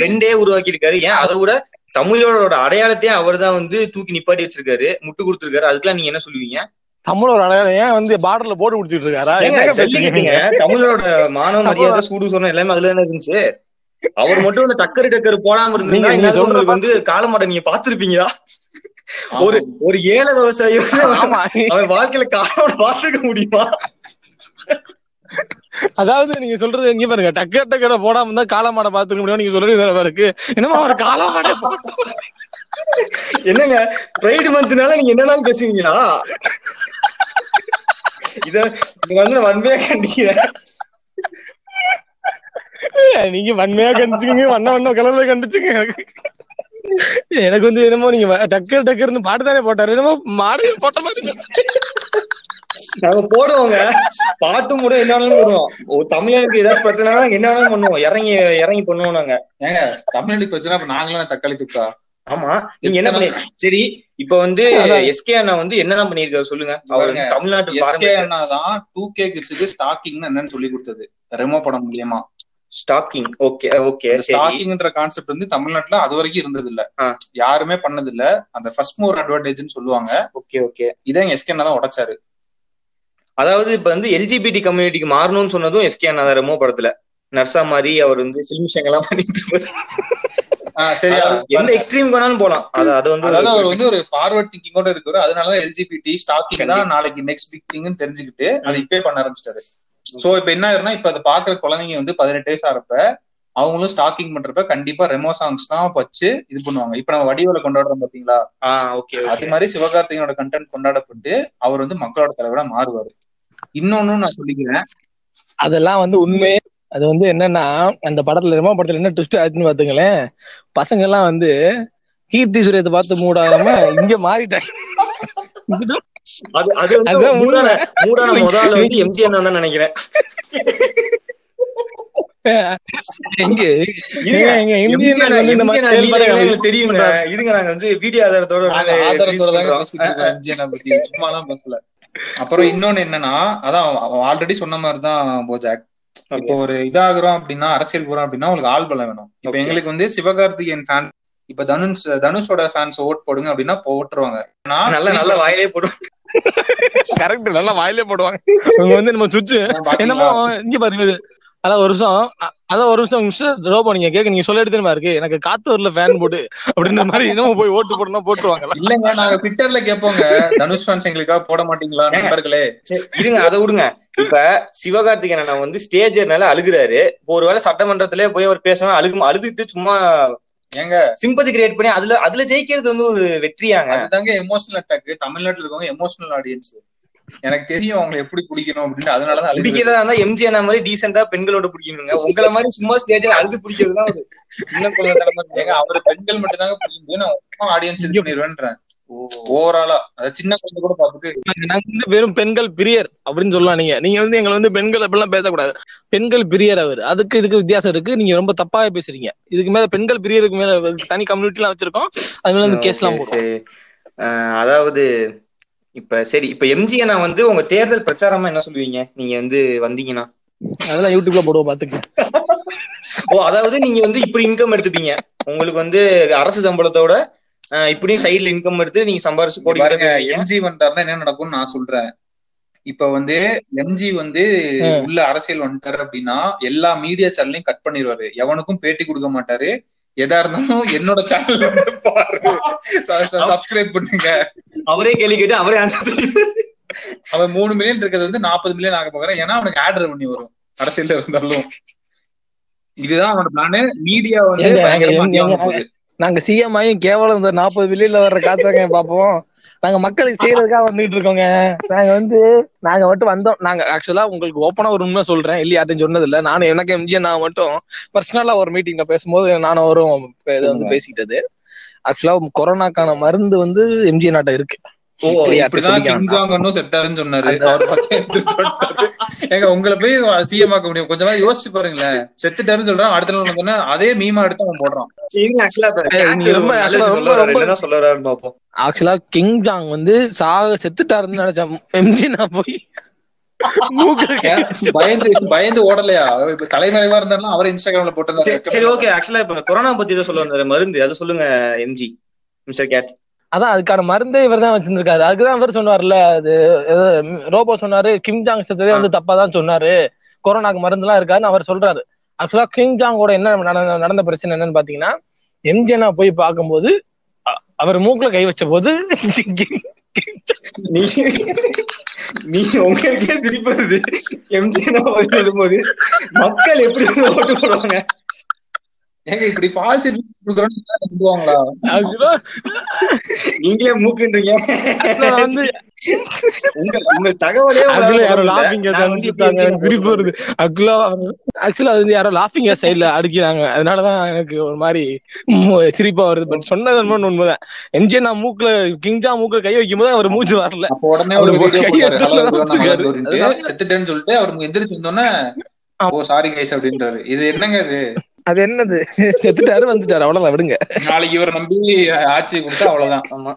ட்ரெண்டே உருவாக்கி இருக்காரு ஏன்? அதை விட தமிழோட அடையாளத்தையும் அவர் தான் வந்து தூக்கி நிப்பாட்டி வச்சிருக்காரு முட்டு கொடுத்திருக்காரு. அதுக்கெல்லாம் நீங்க என்ன சொல்லுவீங்க? தமிழ் ஒரு அடையாளம் ஏன் வந்து பார்டர்ல போட்டு குடிச்சிட்டு இருக்காரா? தமிழோட மானவ மரியாதை சூடு சொன்ன எல்லாமே அதுல தானே இருந்துச்சு. அவர் மட்டும் அந்த டக்கரு டக்கரு போடாம நீங்க- இருந்தா நீங்க இன்னும் சொல்ற உங்களுக்கு வந்து காலமாட நீங்க பாத்துருப்பீங்களா ஒரு ஒரு ஏழை விவசாயி அவன் வாழ்க்கையில காலமாட பாத்துக்க முடியுமா? அதாவது நீங்க சொல்றது இங்க பாருங்க டக்கர் டக்கரை போடாம இருந்தா காலமாட பாத்துக்க முடியும் நீங்க சொல்றது இருக்கு. என்னமா அவர் காலமாட என்னங்க பிரைடு மந்த்னால நீங்க என்னன்னாலும் பேசுவீங்களா? இத வந்து வன்மையா கண்டிக்கிறேன். நீங்க வன்மையா கண்டிச்சுங்க வண்ண வண்ண கலர்ல கண்டிச்சுங்க எனக்கு வந்து என்னமோ நீங்க டக்கர் டக்கர்னு பாட்டு தானே போட்டாரு. என்னமோ மாடு போட்ட மாதிரி. நாங்க போடுவோங்க. பாட்டும் கூட என்ன வேணாலும் போடுவோம். தமிழனுக்கு ஏதாச்சும் பிரச்சனைனா நாங்க என்ன வேணாலும் பண்ணுவோம். இறங்கி இறங்கி பண்ணுவோம் நாங்க. ஏங்க தமிழ்நாடு பிரச்சனை அப்ப நாங்களும் தக்காளி துக்கா ஆமா. நீங்க என்ன பண்ணி சரி இப்ப வந்து. எஸ்கே அண்ணா வந்து என்னதான் பண்ணிருக்காரு சொல்லுங்க. அவர் தமிழ்நாட்டு எஸ்கே அண்ணா தான் டூ கே கிட்ஸுக்கு ஸ்டாக்கிங் என்னன்னு சொல்லி கொடுத்தது. ரெமோ படம் மூலியமா. ஸ்டாக்கிங் ஓகே ஓகே சரி. ஸ்டாக்கிங்ன்ற கான்செப்ட் வந்து தமிழ்நாட்டுல அது வரைக்கும் இருந்தது இல்ல. யாருமே பண்ணது இல்ல அந்த ஃபர்ஸ்ட் மோர் அட்வான்டேஜ்னு சொல்லுவாங்க. ஓகே ஓகே இதை எஸ்கே தான் உடைச்சாரு. அதாவது இப்ப வந்து எல்ஜிபிடி கம்யூனிட்டிக்கு மாறணும்னு சொன்னதும் எஸ்கே அண்ணா தான் ரெமோ படத்துல. நர்சா மாதிரி அவர் வந்து பண்ணிட்டு இருப்பாரு. ஆ, சரியா அதாவது எந்த எக்ஸ்ட்ரீம் வேணாலும் போலாம். அது அது வந்து அதாவது அவர் வந்து ஒரு ஃபார்வர்ட் திங்கிங்கோட இருக்காரு. அதனாலதான் எல்ஜிபிடி ஸ்டாக்கிங் தான் நாளைக்கு நெக்ஸ்ட் பிக் திங்னு தெரிஞ்சுக்கிட்டு அதை இப்பே பண்ண ஆரம்பிச்சிட்டாரு. சோ இப்ப என்ன ஆயிருன்னா இப்ப அதை பாக்குற குழந்தைங்க வந்து பதினெட்டு வயசு ஆறப்ப அவங்களும் ஸ்டாக்கிங் பண்றப்ப கண்டிப்பா ரெமோ சாங்ஸ் தான் வச்சு இது பண்ணுவாங்க. இப்ப நம்ம வடிவேல கொண்டாடுறோம் பாத்தீங்களா? ஓகே அது மாதிரி சிவகார்த்திகேயனோட கண்டென்ட் கொண்டாடப்பட்டு அவர் வந்து மக்களோட தலைவரா மாறுவாரு. இன்னொன்னு நான் சொல்லிக்கிறேன். அதெல்லாம் வந்து உண்மையே அது வந்து என்னன்னா அந்த படத்துல ரெமோ படத்துல என்ன ட்விஸ்ட் ஆச்சுன்னு பாத்துங்களேன். பசங்க எல்லாம் வந்து கீர்த்தி சுரேத்தை பார்த்து மூடாம இங்க மாறிட்டாங்க. அது அது வந்து மூடான மூடான முதல்ல வந்து எம்ஜி அண்ணா தான் நினைக்கிறேன். எம்ஜிஆர் தெரியுங்க இருங்க நாங்க வந்து வீடியோ ஆதாரத்தோட எம்ஜிஆர் பேசல. அப்புறம் இன்னொன்னு என்னன்னா அதான் ஆல்ரெடி சொன்ன மாதிரிதான் போஜாக். இப்போ ஒரு இதாகிறோம் அப்படின்னா அரசியல் போறோம் அப்படின்னா உங்களுக்கு ஆள் பலம் வேணும். இப்ப. எங்களுக்கு வந்து சிவகார்த்திகேயன் ஃபேன் இப்ப தனுஷ் தனுஷோட ஃபேன்ஸ் ஓட் போடுங்க அப்படின்னா போட்டுருவாங்க. நல்ல நல்ல வாயிலே போடும் கரெக்ட் நல்லா வாயிலே போடுவாங்க. அவங்க வந்து நம்ம சுச்சு? என்னமோ இங்க பாருங்க. அதான் ஒரு நிமிஷம் அ- அதான் ஒரு நிமிஷம் மிஸ்டர் ரோபோ நீங்க கேக்க நீங்க சொல்ல எடுத்துமா இருக்கு எனக்கு காத்து வரல ஃபேன் போட்டு அப்படின்ற மாதிரி என்னமோ போய் ஓட்டு போடணும் போட்டுருவாங்கல்ல. இல்லங்க நாங்க ட்விட்டர்ல கேட்போங்க தனுஷ் ஃபேன்ஸ் எங்களுக்காக போட மாட்டீங்களா நண்பர்களே? இருங்க அதை விடுங்க. இப்ப சிவகார்த்திகேயன் வந்து ஸ்டேஜ்னால அழுகுறாரு. இப்போ ஒருவேளை சட்டமன்றத்திலே போய் அவர் பேசணும் அழுகு அழுதுட்டு சும்மா ஏங்க? சிம்பதி கிரியேட் பண்ணி அதுல அதுல ஜெயிக்கிறது வந்து ஒரு வெற்றியாங்க. அதுதாங்க எமோஷனல் அட்டாக் தமிழ்நாட்டுல இருக்கவங்க எமோஷனல் ஆடியன்ஸ் எனக்கு தெரியும் அவங்களை எப்படி பிடிக்கணும் அப்படின்னு. அதனாலதான். பிடிக்கிறதா இருந்தா எம்ஜி அண்ணா மாதிரி டீசெண்டா பெண்களோட பிடிக்கணுங்க. உங்களை மாதிரி சும்மா ஸ்டேஜ்ல அழுது பிடிக்கிறதுலாம் இன்னும் கொஞ்சம் ஏங்க அவரு பெண்கள் மட்டும் தாங்க பிடிக்கும் நான் ஆடியன்ஸ் இது பண்ணிடுவேன்றேன். ஓவராலா. சின்ன குழந்தை கூட நாங்க வந்து வெறும் பெண்கள் பிரியர் அப்படின்னு சொல்லலாம் நீங்க. நீங்க வந்து எங்களை வந்து பெண்கள் அப்படிலாம் பேசக்கூடாது. பெண்கள் பிரியர் அவர். அதுக்கு இதுக்கு வித்தியாசம் இருக்கு. நீங்க ரொம்ப தப்பாவே பேசுறீங்க. இதுக்கு மேல பெண்கள் பிரியருக்கு மேல தனி கம்யூனிட்டி எல்லாம் வச்சிருக்கோம். அது மேல வந்து கேஸ் எல்லாம் அதாவது இப்ப சரி இப்ப எம்ஜி அண்ணா வந்து உங்க தேர்தல் பிரச்சாரமா என்ன சொல்லுவீங்க? நீங்க வந்து வந்தீங்கன்னா. அதெல்லாம் யூடியூப்ல போடுவோம் பாத்துக்க. ஓ அதாவது நீங்க வந்து இப்படி இன்கம் எடுத்துப்பீங்க. உங்களுக்கு வந்து அரசு சம்பளத்தோட இப்படியும் சைடுல இன்கம் எடுத்து நீங்க சம்பாரிச்சு கோடி எம்ஜி வந்தாருன்னா என்ன நடக்கும்னு நான் சொல்றேன். இப்ப வந்து எம்ஜி வந்து உள்ள அரசியல் வந்துட்டாரு அப்படின்னா எல்லா மீடியா சேனலையும் கட் பண்ணிடுவாரு எவனுக்கும் பேட்டி கொடுக்க மாட்டாரு. எதா இருந்தாலும் என்னோட சேனல் சப்ஸ்கிரைப் பண்ணுங்க. அவரே கேள்வி கேட்டு அவரே ஆன்சர் அவன் மூணு மில்லியன் இருக்கிறது வந்து நாற்பது மில்லியன் ஆக போகிறான் ஏன்னா அவனுக்கு ஆட் ரெவன்யூ வரும். அரசியல்ல இருந்தாலும். இதுதான் அவனோட பிளானு மீடியா வந்து பயங்கரமா நாங்க சிஎம் ஆயும் கேவலம் இந்த நாற்பது பில்லியன்ல வர்ற காசாங்க பாப்போம். நாங்க மக்களுக்கு செய்யறதுக்காக வந்துட்டு இருக்கோங்க. நாங்க வந்து நாங்க மட்டும் வந்தோம். நாங்க ஆக்சுவலா உங்களுக்கு ஓப்பனா ஒரு உண்மை சொல்றேன். இல்ல யார்ட்டும் சொன்னது இல்ல நானும் எனக்கு எம்ஜிஎன் நான் மட்டும் பர்சனலா ஒரு மீட்டிங்ல பேசும்போது நானும் அவரும் இதை வந்து பேசிக்கிட்டது. ஆக்சுவலா கொரோனாக்கான மருந்து வந்து எம்ஜிஎன் நாட்ட இருக்கு. ஓ இப்படிதான் சொல்லிக்க கிங் வேண்டாம். ஜாங் ஒன்னும் செத்தாருன்னு சொன்னாரு. ஏங்க உங்களை போய் சிஎம் ஆக்க முடியும். கொஞ்சமா யோசிச்சு பாருங்களேன். செத்துட்டாருன்னு சொல்றான். அடுத்த நாள் சொன்னா அதே மீமா எடுத்து அவன் போடுறான். ஆக்சுவலா கிங் ஜாங் வந்து சாக செத்துட்டாருன்னு நினைச்சேன் எம்ஜி நான் போய் பயந்து பயந்து ஓடலையா? இப்ப தலைமறைவா இருந்தாலும் அவரை இன்ஸ்டாகிராம்ல சரி சரி ஓகே ஆக்சுவலா இப்ப கொரோனா பத்தி சொல்ல வந்தாரு. மருந்து அது சொல்லுங்க எம்ஜி மிஸ்டர் கேட் அதான் அதுக்கான மருந்தே இவர் தான் வச்சிருந்திருக்காரு. அதுக்குதான் இவர் சொன்னார்ல அது ரோபோ சொன்னாரு கிம் ஜாங் செத்ததே வந்து தப்பா தான் சொன்னாரு. கொரோனாக்கு மருந்து எல்லாம் இருக்காருன்னு அவர் சொல்றாரு. ஆக்சுவலா கிங் ஜாங்கோட என்ன நடந்த பிரச்சனை என்னன்னு பாத்தீங்கன்னா எம்ஜிஎனா போய் பார்க்கும்போது அவர் மூக்குல கை வச்ச போது நீ நீ உங்களுக்கே திருப்பி வருது. எம்ஜி சொல்லும்போது மக்கள் எப்படி ஓட்டு போடுவாங்க? ஏங்க இப்படி ஃபால்ஸ் actually நீங்களே மூக்குன்றீங்க. வந்து உங்க உங்க தகவலே யாரோ லாஃபிங் சிரிப்பு வருது. ஆக்சுவலா ஆக்சுவலா அது வந்து யாரோ லாஃபிங் சைடுல அடிக்கிறாங்க. அதனாலதான் எனக்கு ஒரு மாதிரி சிரிப்பா வருது. பட் சொன்னது உண்மை உண்மைதான். எம்ஜிஆர் நான் மூக்குல கிங்ஜா மூக்குல கை வைக்கும் போது அவர் மூச்சு வரல. அப்போ உடனே செத்துட்டேன்னு சொல்லிட்டு அவர் எந்திரிச்சு வந்தோடனே ஓ சாரி கைஸ் அப்படின்றாரு. இது என்னங்க இது? அது என்னது? செத்துட்டாரு வந்துட்டாரு. அவ்வளவுதான் விடுங்க. நாளைக்கு இவரை நம்பி ஆட்சி கொடுத்தா அவ்வளவுதான். ஆமா.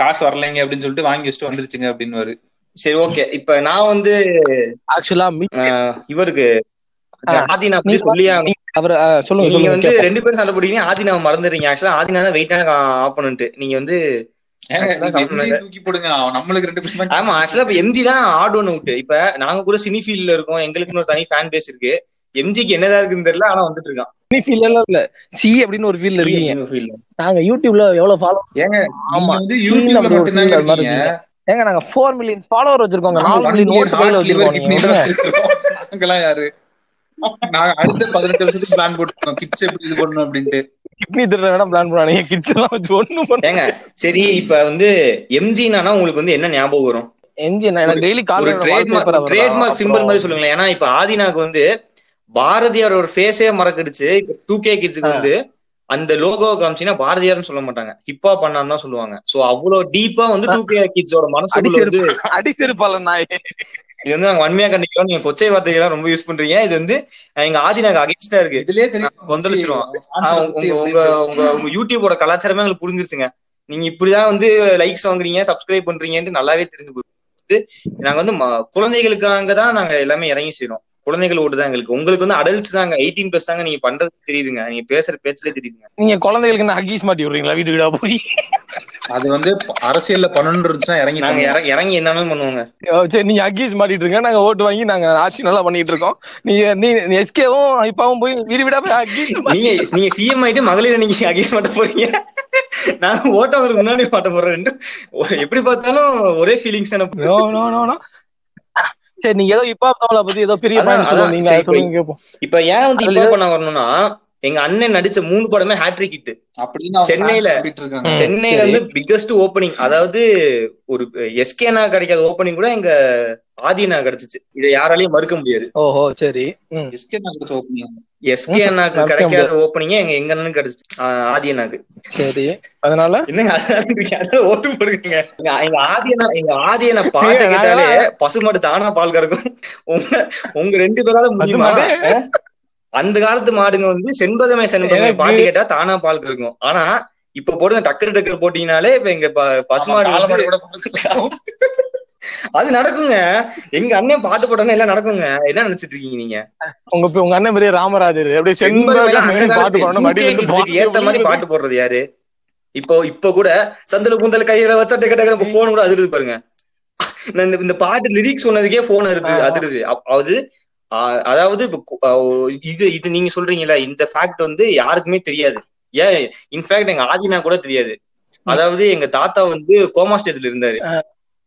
காசு வரலைங்க அப்படின்னு சொல்லிட்டு வாங்கி வச்சுட்டு வந்துருச்சுங்க அப்படின்னு சரி ஓகே. இப்ப நான் வந்து ஆக்சுவலா இவருக்கு. ஆதினா சொல்லியே. அவர் சொல்லுங்க நீங்க வந்து. ரெண்டு பேரும் சண்டை போடுறீங்க ஆதினாவை மறந்துடுறீங்க. ஆக்சுவலா ஆதினா தான் வெயிட்டான ஆப்போனன்ட் நீங்க வந்து ஆமா ஆக்சுவலா இப்ப எம்ஜி தான் ஆட் ஒன் அவுட் இப்ப நாங்க கூட சினி ஃபீல்ட்ல இருக்கோம். எங்களுக்குன்னு ஒரு தனி ஃபேன் பேஸ் இருக்கு. எம்ஜிக்கு என்னதான் இருக்குன்னு தெரியல ஆனா வந்துட்டு இருக்கான். ஃபீல் எல்லாம் இல்ல. சி அப்படின்னு ஒரு ஃபீல்ல இருக்கீங்க. நாங்க யூடியூப்ல எவ்வளவு ஃபாலோ ஏங்க ஆமா. யூடியூப்ல ஏங்க நாங்க ஃபோர் மில்லியன் ஃபாலோவர் வச்சிருக்கோங்க. மில்லியன் ஓட்டு கையில வச்சிருக்கோம் நீங்க. யாரு? அடுத்த பதினெட்டு வருஷத்துக்கு பிளான் போட்டுருக்கோம். கிட்ஸ் எப்படி இது கிட்னி திருட வேணா பிளான் பண்ணாங்க கிட்ஸ் எல்லாம் வச்சு ஒண்ணும் பண்ண ஏங்க சரி இப்ப வந்து எம்ஜினா உங்களுக்கு வந்து என்ன ஞாபகம் வரும்? எம்ஜி எனக்கு டெய்லி ட்ரேட்மார்க் ட்ரேட்மார்க் சிம்பிள் மாதிரி சொல்லுங்களேன். ஏன்னா இப்ப ஆதினாக்கு வந்து பாரதியாரோட ஃபேஸே மறக்கடிச்சு இப்ப டூ கே கிட்ஸுக்கு வந்து அந்த லோகோ காமிச்சீங்கன்னா பாரதியார்னு சொல்ல மாட்டாங்க. ஹிப்பா பண்ணான்னு தான் சொல்லுவாங்க. சோ அவ்வளவு டீப்பா வந்து டூ கே கிட்ஸோட மனசுக்குள்ள வந்து செருப்பு அடி செருப்பால நாய். இது வந்து நாங்க வன்மையா கண்டிக்கிறோம். நீங்க கொச்சை வார்த்தைகள் ரொம்ப யூஸ் பண்றீங்க. இது வந்து எங்க ஆதினாக்கு அகேன்ஸ்டா இருக்கு. இதுலயே கொந்தளிச்சிருவோம். உங்க உங்க உங்க உங்க யூடியூபோட கலாச்சாரமே எங்களுக்கு புரிஞ்சிருச்சுங்க. நீங்க இப்படிதான் வந்து லைக்ஸ் வாங்குறீங்க சப்ஸ்கிரைப் பண்றீங்கன்னு நல்லாவே தெரிஞ்சு போகுது நாங்க வந்து குழந்தைகளுக்காக தான் நாங்க எல்லாமே இறங்கி செய்றோம். குழந்தைகள் ஓட்டு தான் எங்களுக்கு. உங்களுக்கு வந்து அடல்ட்ஸ் தாங்க. எயிட்டீன் பிளஸ் தாங்க நீங்க பண்றது தெரியுதுங்க. நீங்க பேசுற பேச்சுல தெரியுதுங்க. நீங்க குழந்தைகளுக்கு என்ன அகீஸ் மாட்டி விடுறீங்களா? வீடு வீடா போய். அது வந்து அரசியல்ல பண்ணணும்னு இருந்துச்சுன்னா இறங்கி நாங்க. இறங்கி இறங்கி என்னன்னு பண்ணுவோங்க? சரி நீங்க அகீஸ் மாட்டிட்டு இருங்க. நாங்க ஓட்டு வாங்கி நாங்க ஆட்சி நல்லா பண்ணிட்டு இருக்கோம். நீங்க நீ எஸ்கேவும் இப்பாவும் போய் வீடு வீடா போய் அகீஸ் நீங்க நீங்க சிஎம் ஆயிட்டு மகளிர் நீங்க அகேஸ் மாட்ட போறீங்க. நான் ஓட்ட அவங்களுக்கு முன்னாடி மாட்ட போறேன் எப்படி பார்த்தாலும் ஒரே ஃபீலிங்ஸ் எனக்கு நோ நோ நோ நோ சரி நீங்க ஏதோ இப்பா தமிழை பத்தி ஏதோ பெரிய நீங்க சொல்லுங்க கேட்போம் இப்ப ஏன் வந்து இப்ப பண்ண வரணும்னா எங்க அண்ணன் நடிச்ச மூணு படமே ஹேட்ரிக் ஹிட் சென்னையில. சென்னையில. வந்து பிக்கஸ்ட் ஓப்பனிங் அதாவது ஒரு எஸ்கேனா கிடைக்காத ஓப்பனிங் கூட எங்க ஆதினா கிடைச்சிச்சு. இதை யாராலையும் மறுக்க முடியாது. ஓஹோ சரி. எஸ்கே கொடுத்த ஓப்பனிங் எஸ்கே அண்ணாக்கு கிடைக்காத ஓப்பனிங்க எங்க எங்க அண்ணனுக்கு கிடைச்சிச்சு. ஆதி அண்ணாக்கு சரி. அதனால? என்னங்க ஓட்டு போடுங்க எங்க ஆதியனா எங்க ஆதியனை பாட்டு ஏய், கேட்டாலே பசுமாடு தானா பால் கறக்கும். உங்க உங்க ரெண்டு பேரால முடியுமா? அந்த காலத்து மாடுங்க வந்து செண்பகமே செண்பகமே பாட்டு கேட்டா தானா பால் கறக்கும். ஆனா இப்ப போடுங்க டக்கர் டக்கர் போட்டீங்கனாலே இப்ப எங்க ப- பசுமாடு கூட அது நடக்குங்க. எங்க அண்ணன் பாட்டு போட்டாங்க எல்லாம் நடக்குங்க. என்ன நினைச்சிட்டு இருக்கீங்க நீங்க? உங்க உங்க அண்ணன் பெரிய ராமராஜர். அப்படியே பாட்டு பாடணும் ஏத்த மாதிரி பாட்டு போடுறது யாரு? இப்போ இப்ப கூட சந்தல குந்தல கையில வச்சா டக்கு டக்கு போன் கூட அதிருது பாருங்க. இந்த இந்த பாட்டு லிரிக்ஸ் சொன்னதுக்கே போன் ஆமா. அதிருது. அது அதாவது இது இது நீங்க சொல்றீங்கல்ல இந்த ஃபேக்ட் வந்து யாருக்குமே தெரியாது. ஏன்? இன்ஃபேக்ட் எங்க ஆதினா கூட தெரியாது. அதாவது எங்க தாத்தா வந்து கோமா ஸ்டேஜ்ல இருந்தாரு.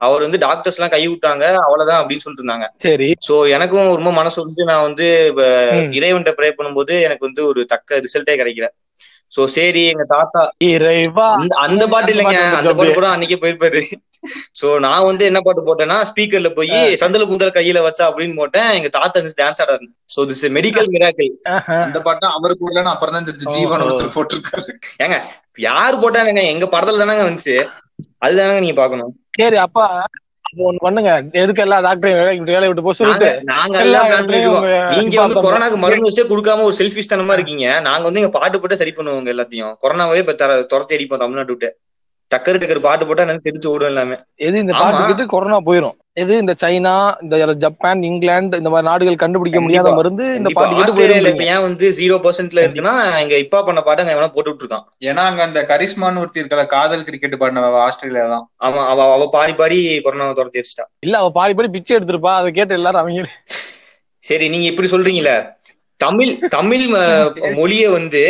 அவர் வந்து டாக்டர்ஸ் எல்லாம் கை விட்டாங்க அவ்வளவுதான் அப்படின்னு சொல்லிட்டு இருந்தாங்க. சரி. சோ எனக்கும் ரொம்ப மனசு வந்து நான் வந்து. இறைவன்ட்ட ப்ரே பண்ணும்போது எனக்கு வந்து ஒரு தக்க ரிசல்ட்டே கிடைக்கல. சோ சரி எங்க தாத்தா இறைவா. அந்த பாட்டு இல்லைங்க. அந்த பாட்டு கூட அன்னைக்கே போயிருப்பாரு. சோ நான் வந்து என்ன பாட்டு போட்டேன்னா ஸ்பீக்கர்ல போய் சந்தல குந்தல கையில வச்சா அப்படின்னு போட்டேன். எங்க தாத்தா வந்து டான்ஸ் ஆடாரு சோ திஸ் மெடிக்கல் மிராக்கிள் ஆஹா. அந்த பாட்டு அவருக்கு இல்லன்னு அப்புறம் தான் தெரிஞ்சு ஜீவன் ஒருத்தர் போட்டிருக்காரு ஏங்க யாரு போட்டாங்க எங்க படத்துல தானங்க வந்துச்சு. அதுதானங்க நீங்க பாக்கணும். சரி அப்பா ஒண்ணு பண்ணுங்க. எதுக்கு எல்லா டாக்டரையும் விட்டு வேலையை விட்டு போக சொல்லிட்டு. நாங்க நீங்க வந்து. கொரோனாக்கு மருந்து வச்சே கொடுக்காம ஒரு செல்ஃபிஷ் தனமா இருக்கீங்க. நாங்க வந்து எங்க பாட்டு போட்டு சரி பண்ணுவோங்க எல்லாத்தையும். கொரோனாவே இப்ப தர துரத்தி அடிப்போம் தமிழ்நாட்டு விட்டு. டக்கர் டக்கர் பாட்டு போட்டா எனக்கு தெரிஞ்சு ஓடும் எல்லாமே. எது இந்த ஆமா. பாட்டு கேட்டு கொரோனா போயிரும். எது இந்த சைனா இந்த ஜப்பான் இங்கிலாந்து இந்த மாதிரி நாடுகள் கண்டுபிடிக்க. முடியாத மருந்து இந்த. பாட்டு ஆஸ்திரேலியால இப்ப ஏன் வந்து ஜீரோ பர்சன்ட்ல இருக்குன்னா எங்க இப்பா பண்ண பாட்டு அங்க எவனா போட்டுட்டு இருக்கான் ஏன்னா அங்க அந்த கரிஸ்மான்னு ஒருத்தி இருக்கல காதல் கிரிக்கெட் பாடின ஆஸ்திரேலியா தான். அவன் அவ அவ பாடி பாடி கொரோனாவை துரத்தி அடிச்சிட்டான் இல்ல அவ பாதி பாடி பிச்சை எடுத்திருப்பா. அதை கேட்டு எல்லாரும் அவங்க சரி நீங்க இப்படி சொல்றீங்களே தமிழ் தமிழ் ம- மொழிய வந்து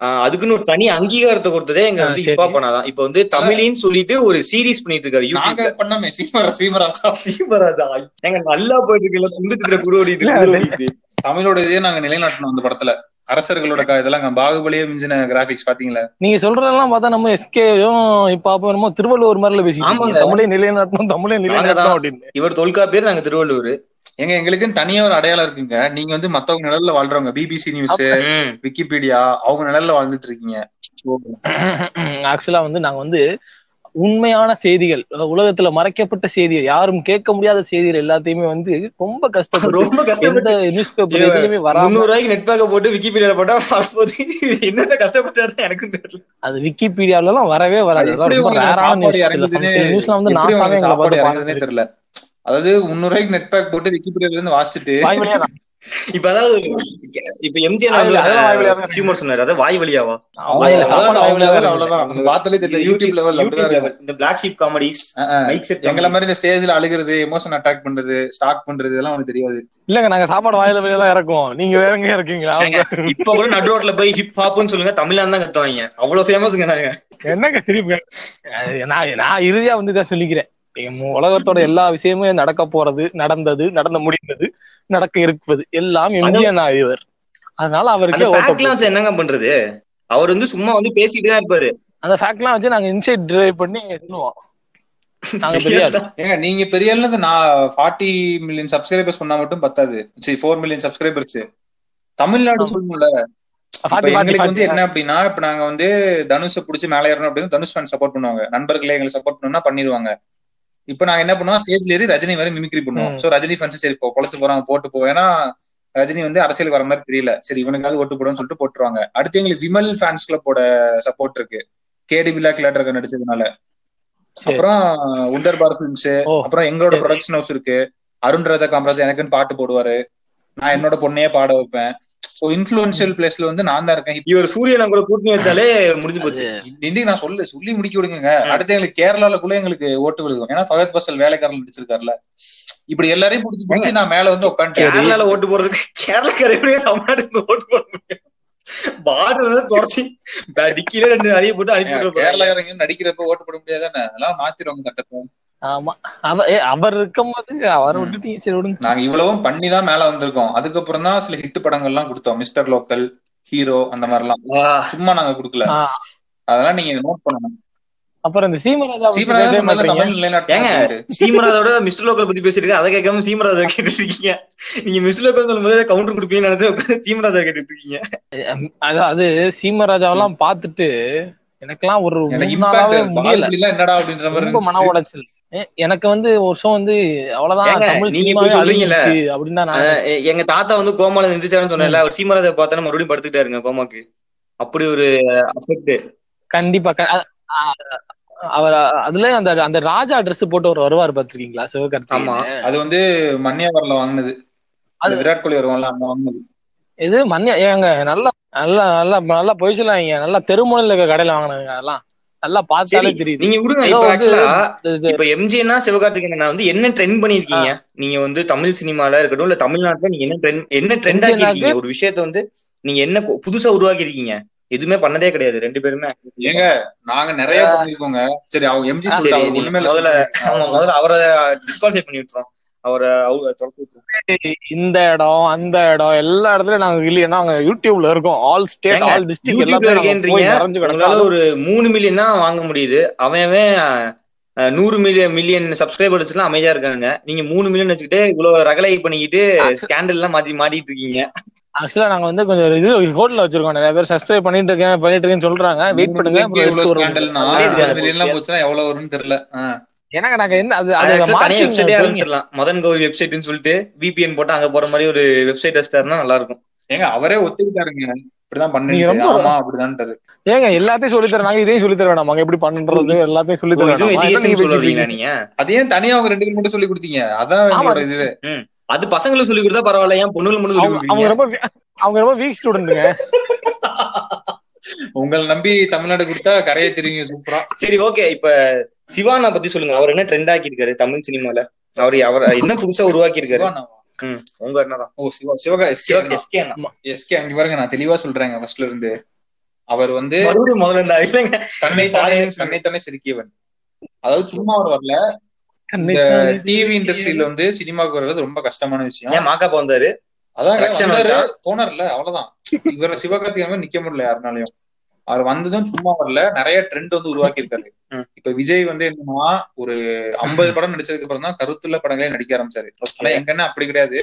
அதுக்குன்னு ஒரு தனி அங்கீகாரத்தை கொடுத்ததே எங்க வந்து. இப்பா பண்ணாதான் இப்ப வந்து தமிழின்னு சொல்லிட்டு ஒரு சீரிஸ் பண்ணிட்டு இருக்காரு நாங்க யூடியூப்ல பண்ணமே சீமரா சீமராஜா. சீமராஜா. எங்க நல்லா போயிட்டு இருக்குல்ல துண்டு குரு ஓடிட்டு தமிழோட இதே நாங்க நிலைநாட்டணும் அந்த படத்துல. அரசர்களோட இதெல்லாம் பாகுபலியே மிஞ்சின கிராபிக்ஸ் பாத்தீங்களா? நீங்க சொல்றதெல்லாம் பார்த்தா நம்ம எஸ்கேயும் இப்ப அப்ப என்னமோ திருவள்ளுவர் மாதிரில. இருக்கீங்க. தமிழே நிலைநாட்டணும் தமிழே நிலைநாட்டணும் அப்படின்னு. இவர் தொல்கா பேர் நாங்க திருவள்ளூர் எங்க எங்களுக்குன்னு தனியா ஒரு அடையாளம் இருக்குங்க. நீங்க வந்து மத்தவங்க நிழல்ல வாழ்றவங்க பிபிசி நியூஸ் விக்கிபீடியா அவங்க நிழல்ல வாழ்ந்துட்டு இருக்கீங்க. ஆக்சுவலா வந்து நாங்க வந்து உண்மையான செய்திகள் உலகத்துல மறைக்கப்பட்ட செய்திகள் யாரும் கேட்க முடியாத செய்திகள் எல்லாத்தையுமே வந்து ரொம்ப கஷ்டப்பட்டு ரொம்ப கஷ்டப்பட்டு நியூஸ் பேப்பர் எதுலயுமே வராம ரூபாய்க்கு நெட் பேக்க போட்டு விக்கிபீடியால போட்டா வரப்போது என்னென்ன கஷ்டப்பட்டாருன்னு எனக்கும் தெரியல. அது விக்கிபீடியால எல்லாம் வரவே வராது. நியூஸ்ல வந்து நாசாவே எங்களை பார்த்து தெரியல. அதாவது முந்நூறு ரூபாய்க்கு நெட் பேக் போட்டு விக்கிபீடியால இருந்து வாசிச்சுட்டு. இப்ப அதாவது இப்ப எம்ஜிஆர் தான். ஹியூமர் சொன்னாரு. அதாவது வாய் வழியாவா. இந்த black sheep comedies mic set எங்களை மாதிரி இந்த ஸ்டேஜ்ல அழுகிறது எமோஷன் அட்டாக் பண்றது ஸ்டார்ட் பண்றது இதெல்லாம் அவனுக்கு தெரியாது. இல்லங்க நாங்க சாப்பாடு வாயில வழியா தான் இறக்குவோம். நீங்க வேற எங்க இருக்கீங்களா? இப்ப கூட நடு ரோட்ல போய் ஹிப் ஹாப்னு சொல்லுங்க தமிழ்ல தான் கத்துவாங்க. அவ்வளவு ஃபேமஸ்ங்க நாங்க. என்னங்க சிரிப்பு நான் நான் இறுதியா வந்து இதான் சொல்லிக்கிறேன். உலகத்தோட எல்லா விஷயமும் நடக்க போறது நடந்தது நடந்து முடிந்தது நடக்க இருப்பது எல்லாம் எம்ஜிஆர் நாயவர் அதனால அவருக்கே ஃபேக்ட் என்னங்க பண்றது? அவர் வந்து சும்மா வந்து பேசிட்டு தான் இருப்பாரு. அந்த ஃபேக்ட்லாம் வச்சு நாங்க இன்சைட் டிரைவ் பண்ணி சொல்லுவோம். ஏங்க நீங்க பெரிய நான் ஃபார்ட்டி மில்லியன் சப்ஸ்கிரைபர்ஸ் சொன்னா மட்டும் பத்தாது. சரி ஃபோர் மில்லியன் சப்ஸ்கிரைபர்ஸ் தமிழ்நாடு சொல்லணும்ல இப்ப 40, 40, எங்களுக்கு வந்து 40. என்ன அப்படின்னா இப்ப நாங்க வந்து தனுஷை புடிச்சு மேல ஏறணும் அப்படின்னு தனுஷ் ஃபேன் சப்போர்ட் பண்ணுவாங்க. நண்பர்களே எங்களை சப்போர்ட் பண்ணா பண்ணிடுவாங்க. இப்ப நாங்க என்ன பண்ணுவோம்? ஸ்டேஜ்ல ஏறி ரஜினி வரை மிமிக்ரி பண்ணுவோம். சோ ரஜினி ஃபேன்ஸ் சரி பொழைச்சு போறாங்க போட்டு போவோம் ஏன்னா ரஜினி வந்து அரசியலுக்கு வர மாதிரி தெரியல. சரி இவனுக்காவது ஓட்டு போடுன்னு சொல்லிட்டு போட்டுருவாங்க. அடுத்து எங்களுக்கு விமல் ஃபேன்ஸ் கிளப்போட சப்போர்ட் இருக்கு. கேடி பிளாக் லேட்டர் நடிச்சதுனால. அப்புறம் உண்டர் பார் ஃபிலிம்ஸ் அப்புறம் எங்களோட. ப்ரொடக்ஷன் ஹவுஸ் இருக்கு. அருண் ராஜா காமராஜ் எனக்குன்னு பாட்டு போடுவாரு. நான் என்னோட பொண்ணையே பாட வைப்பேன். ஸோ இன்ஃபுளுன்ஷியல் பிளேஸ்ல வந்து நான் தான் இருக்கேன். இவர் சூரியனை கூட கூட்டணி வச்சாலே முடிஞ்சு போச்சு. இன்னைக்கு நான் சொல்லு சொல்லி முடிக்க விடுங்க அடுத்து எங்களுக்கு கேரளால கூட எங்களுக்கு ஓட்டு விழுகும். ஏன்னா ஃபகத் பசல் வேலைக்காரன் நடிச்சிருக்காருல இப்படி எல்லாரையும் பிடிச்சி பிடிச்சி நான் மேல வந்து உட்காந்துட்டேன். கேரளால ஓட்டு போறதுக்கு கேரளாக்காரே தமிழ்நாட்டுக்கு ஓட்டு போட முடியும்? பார்டர் தொடச்சி டிக்கில ரெண்டு அடிய போட்டு அனுப்பி. கேரளாக்காரங்க நடிக்கிறப்ப ஓட்டு போட முடியாதானே? அதெல்லாம் மாத்திடுவாங்க சட்டத்தை ஆமா. அவர் இருக்கும்போது அவரை விட்டுட்டீங்க சரி விடுங்க. நாங்க இவ்வளவும் பண்ணி தான் மேல வந்திருக்கோம். அதுக்கப்புறம் தான் சில ஹிட் படங்கள்லாம் கொடுத்தோம். மிஸ்டர் லோக்கல் ஹீரோ அந்த மாதிரிலாம். வா. சும்மா நாங்க கொடுக்கல. அதெல்லாம் நீங்க நோட் பண்ணணும். அப்புறம் இந்த சீமராஜா சீமராஜோட மிஸ்டர் லோக்கல் பத்தி பேசிட்டு அதை கேட்காம சீமராஜா கேட்டுட்டு இருக்கீங்க நீங்க மிஸ்டர் லோக்கல் சொல்லும் போதே கவுண்டர் கொடுப்பீங்கன்னு நினைச்சு சீமராஜா கேட்டுட்டு இருக்கீங்க. அது அது சீமராஜாவெல்லாம் பார்த்துட்டு எனக்கெல்லாம் ஒரு என்னடா அப்படின்ற மாதிரி ரொம்ப மன. உளைச்சல். எனக்கு வந்து வருஷம் வந்து அவ்வளவுதான் தமிழ் சினிமாவே? அழிஞ்சிச்சு அப்படின்னு நான் எங்க தாத்தா வந்து கோமால நின்றுச்சாருன்னு சொன்னேன்ல அவர் சீமராஜா பார்த்தோன்னா மறுபடியும் படுத்துக்கிட்டாருங்க கோமாக்கு. அப்படி ஒரு அஃபெக்ட் கண்டிப்பா அவர் அதுல அந்த அந்த ராஜா ட்ரெஸ் போட்டு ஒரு வருவார் பாத்திருக்கீங்களா ஆமா. சிவகார்த்திகேயன் அது வந்து மன்னியாவரில் வாங்கினது. அது- விராட் கோலி வருவான்ல வாங்கினது. இது மன்னியா ஏங்க நல்லா நல்லா நல்லா நல்லா பொய் சொல்லாங்க நல்லா தெருமுனையில இருக்க கடையில வாங்கினதுங்க அதெல்லாம். நல்லா பார்த்தாலே தெரியுது. நீங்க விடுங்க. இப்ப ஆக்சுவலா இப்ப எம்ஜினா சிவகார்த்திகேயன் வந்து என்ன ட்ரெண்ட் பண்ணிருக்கீங்க நீங்க வந்து தமிழ் சினிமால இருக்கட்டும் இல்ல தமிழ்நாட்டுல நீங்க என்ன ட்ரெண்ட் என்ன ட்ரெண்ட் MJ ஆக்கி இருக்கீங்க ஒரு விஷயத்த வந்து நீங்க என்ன கு- புதுசா உருவாக்கி இருக்கீங்க எதுவுமே பண்ணதே கிடையாது. ரெண்டு பேருமே. ஏங்க நாங்க நிறைய பண்ணிருக்கோங்க சரி அவங்க எம்ஜி முதல்ல முதல்ல அவரை டிஸ்குவாலிஃபை பண்ணி விட்டுறோம் அவரை. இந்த இடம் அந்த இடம் எல்லா இடத்துலயும் நாங்க இல்லையா நாங்க யூடியூப்ல இருக்கோம். ஆல் ஸ்டேட் ஆல் டிஸ்ட்ரிக்ட் எல்லாமே ஒரு மூணு மில்லியன் தான் வாங்க முடியுது. அவன் நூறு மில்லியன் மில்லியன் சப்ஸ்கிரைபர்ஸ் எல்லாம் அமைதியா இருக்காங்க நீங்க மூணு மில்லியன் வச்சுக்கிட்டு இவ்வளவு ரகலை பண்ணிக்கிட்டு ஸ்கேண்டல் எல்லாம் மாத்தி மாட்டிட்டு இருக்கீங்க. ஆக்சுவலா நாங்க வந்து கொஞ்சம் இது ஹோட்டல்ல வச்சிருக்கோம். நிறைய பேர் சப்ஸ்கிரைப் பண்ணிட்டு இருக்கேன் பண்ணிட்டு இருக்கேன்னு சொல்றாங்க. வெயிட் பண்ணுங்க. எவ்வளவு வரும்னு தெரியல. எனக்கு நாங்க என்ன அது அது marketing வெப்சைட்டே. ஆரம்பிச்சிடலாம். மதன் கௌரி வெப்சைட்னு சொல்லிட்டு விபிஎன் போட்டு அங்க போற மாதிரி ஒரு வெப்சைட் வச்சிட்டாருன்னா நல்லா இருக்கும் ஏங்க அவரே ஒத்துக்கிட்டாருங்க. இப்படிதான் ரொம்ப- ஆமா அப்படிதான்ட்டாரு. ஏங்க எல்லாத்தையும் சொல்லி தர நாங்க இதையும் சொல்லி தர வேணாம். எப்படி பண்றது எல்லாத்தையும் சொல்லி தர நீங்க பேசிட்டு சொல்றீங்களா இருக்கீங்க? நீங்க அது ஏன் தனியா அவங்க ரெண்டு பேரும் மட்டும் சொல்லி கொடுத்தீங்க? அதான் இதுவே அது பசங்களுக்கு சொல்லி கொடுத்தா பரவாயில்ல. ஏன் பொண்ணுங்களுக்கு மட்டும் சொல்லி அவங்க ரொம்ப அவங்க ரொம்ப வீக் ஸ்டூடெண்ட்டுங்க உங்களை நம்பி தமிழ்நாடு கொடுத்தா கரையை தெரியுங்க சூப்பரா. சரி ஓகே இப்ப சிவானா பத்தி சொல்லுங்க. அவர் என்ன ட்ரெண்ட் ஆக்கி இருக்காரு தமிழ் சினிமால? அவர் அவர் என்ன புதுசா உருவாக்கி இருக்காரு உங்க என்னதான் ஓ சிவா சிவகா எஸ்கே எஸ்கே பாருங்க நான் தெளிவா சொல்றேங்க ஃபர்ஸ்ட்ல இருந்து. அவர் வந்து முதல்ல இருந்தா தன்னை தானே தன்னை தானே செதுக்கியவன் அதாவது சும்மா அவர் வரல. இந்த டிவி இண்டஸ்ட்ரியில வந்து சினிமாவுக்கு வர்றது ரொம்ப கஷ்டமான விஷயம். மாக்காப்பா வந்தாரு அதான்? போனார்ல அவ்வளவுதான். இவர சிவகார்த்திகேயன் நிக்க முடியல யாருனாலையும். அவர் வந்ததும் சும்மா வரல. நிறைய ட்ரெண்ட் வந்து உருவாக்கி இருக்காரு. இப்ப விஜய் வந்து என்னன்னா ஒரு ஐம்பது படம் நடிச்சதுக்கு அப்புறம் தான் கருத்துள்ள படங்களே நடிக்க ஆரம்பிச்சாரு. ஆனா எங்கன்னா அப்படி கிடையாது.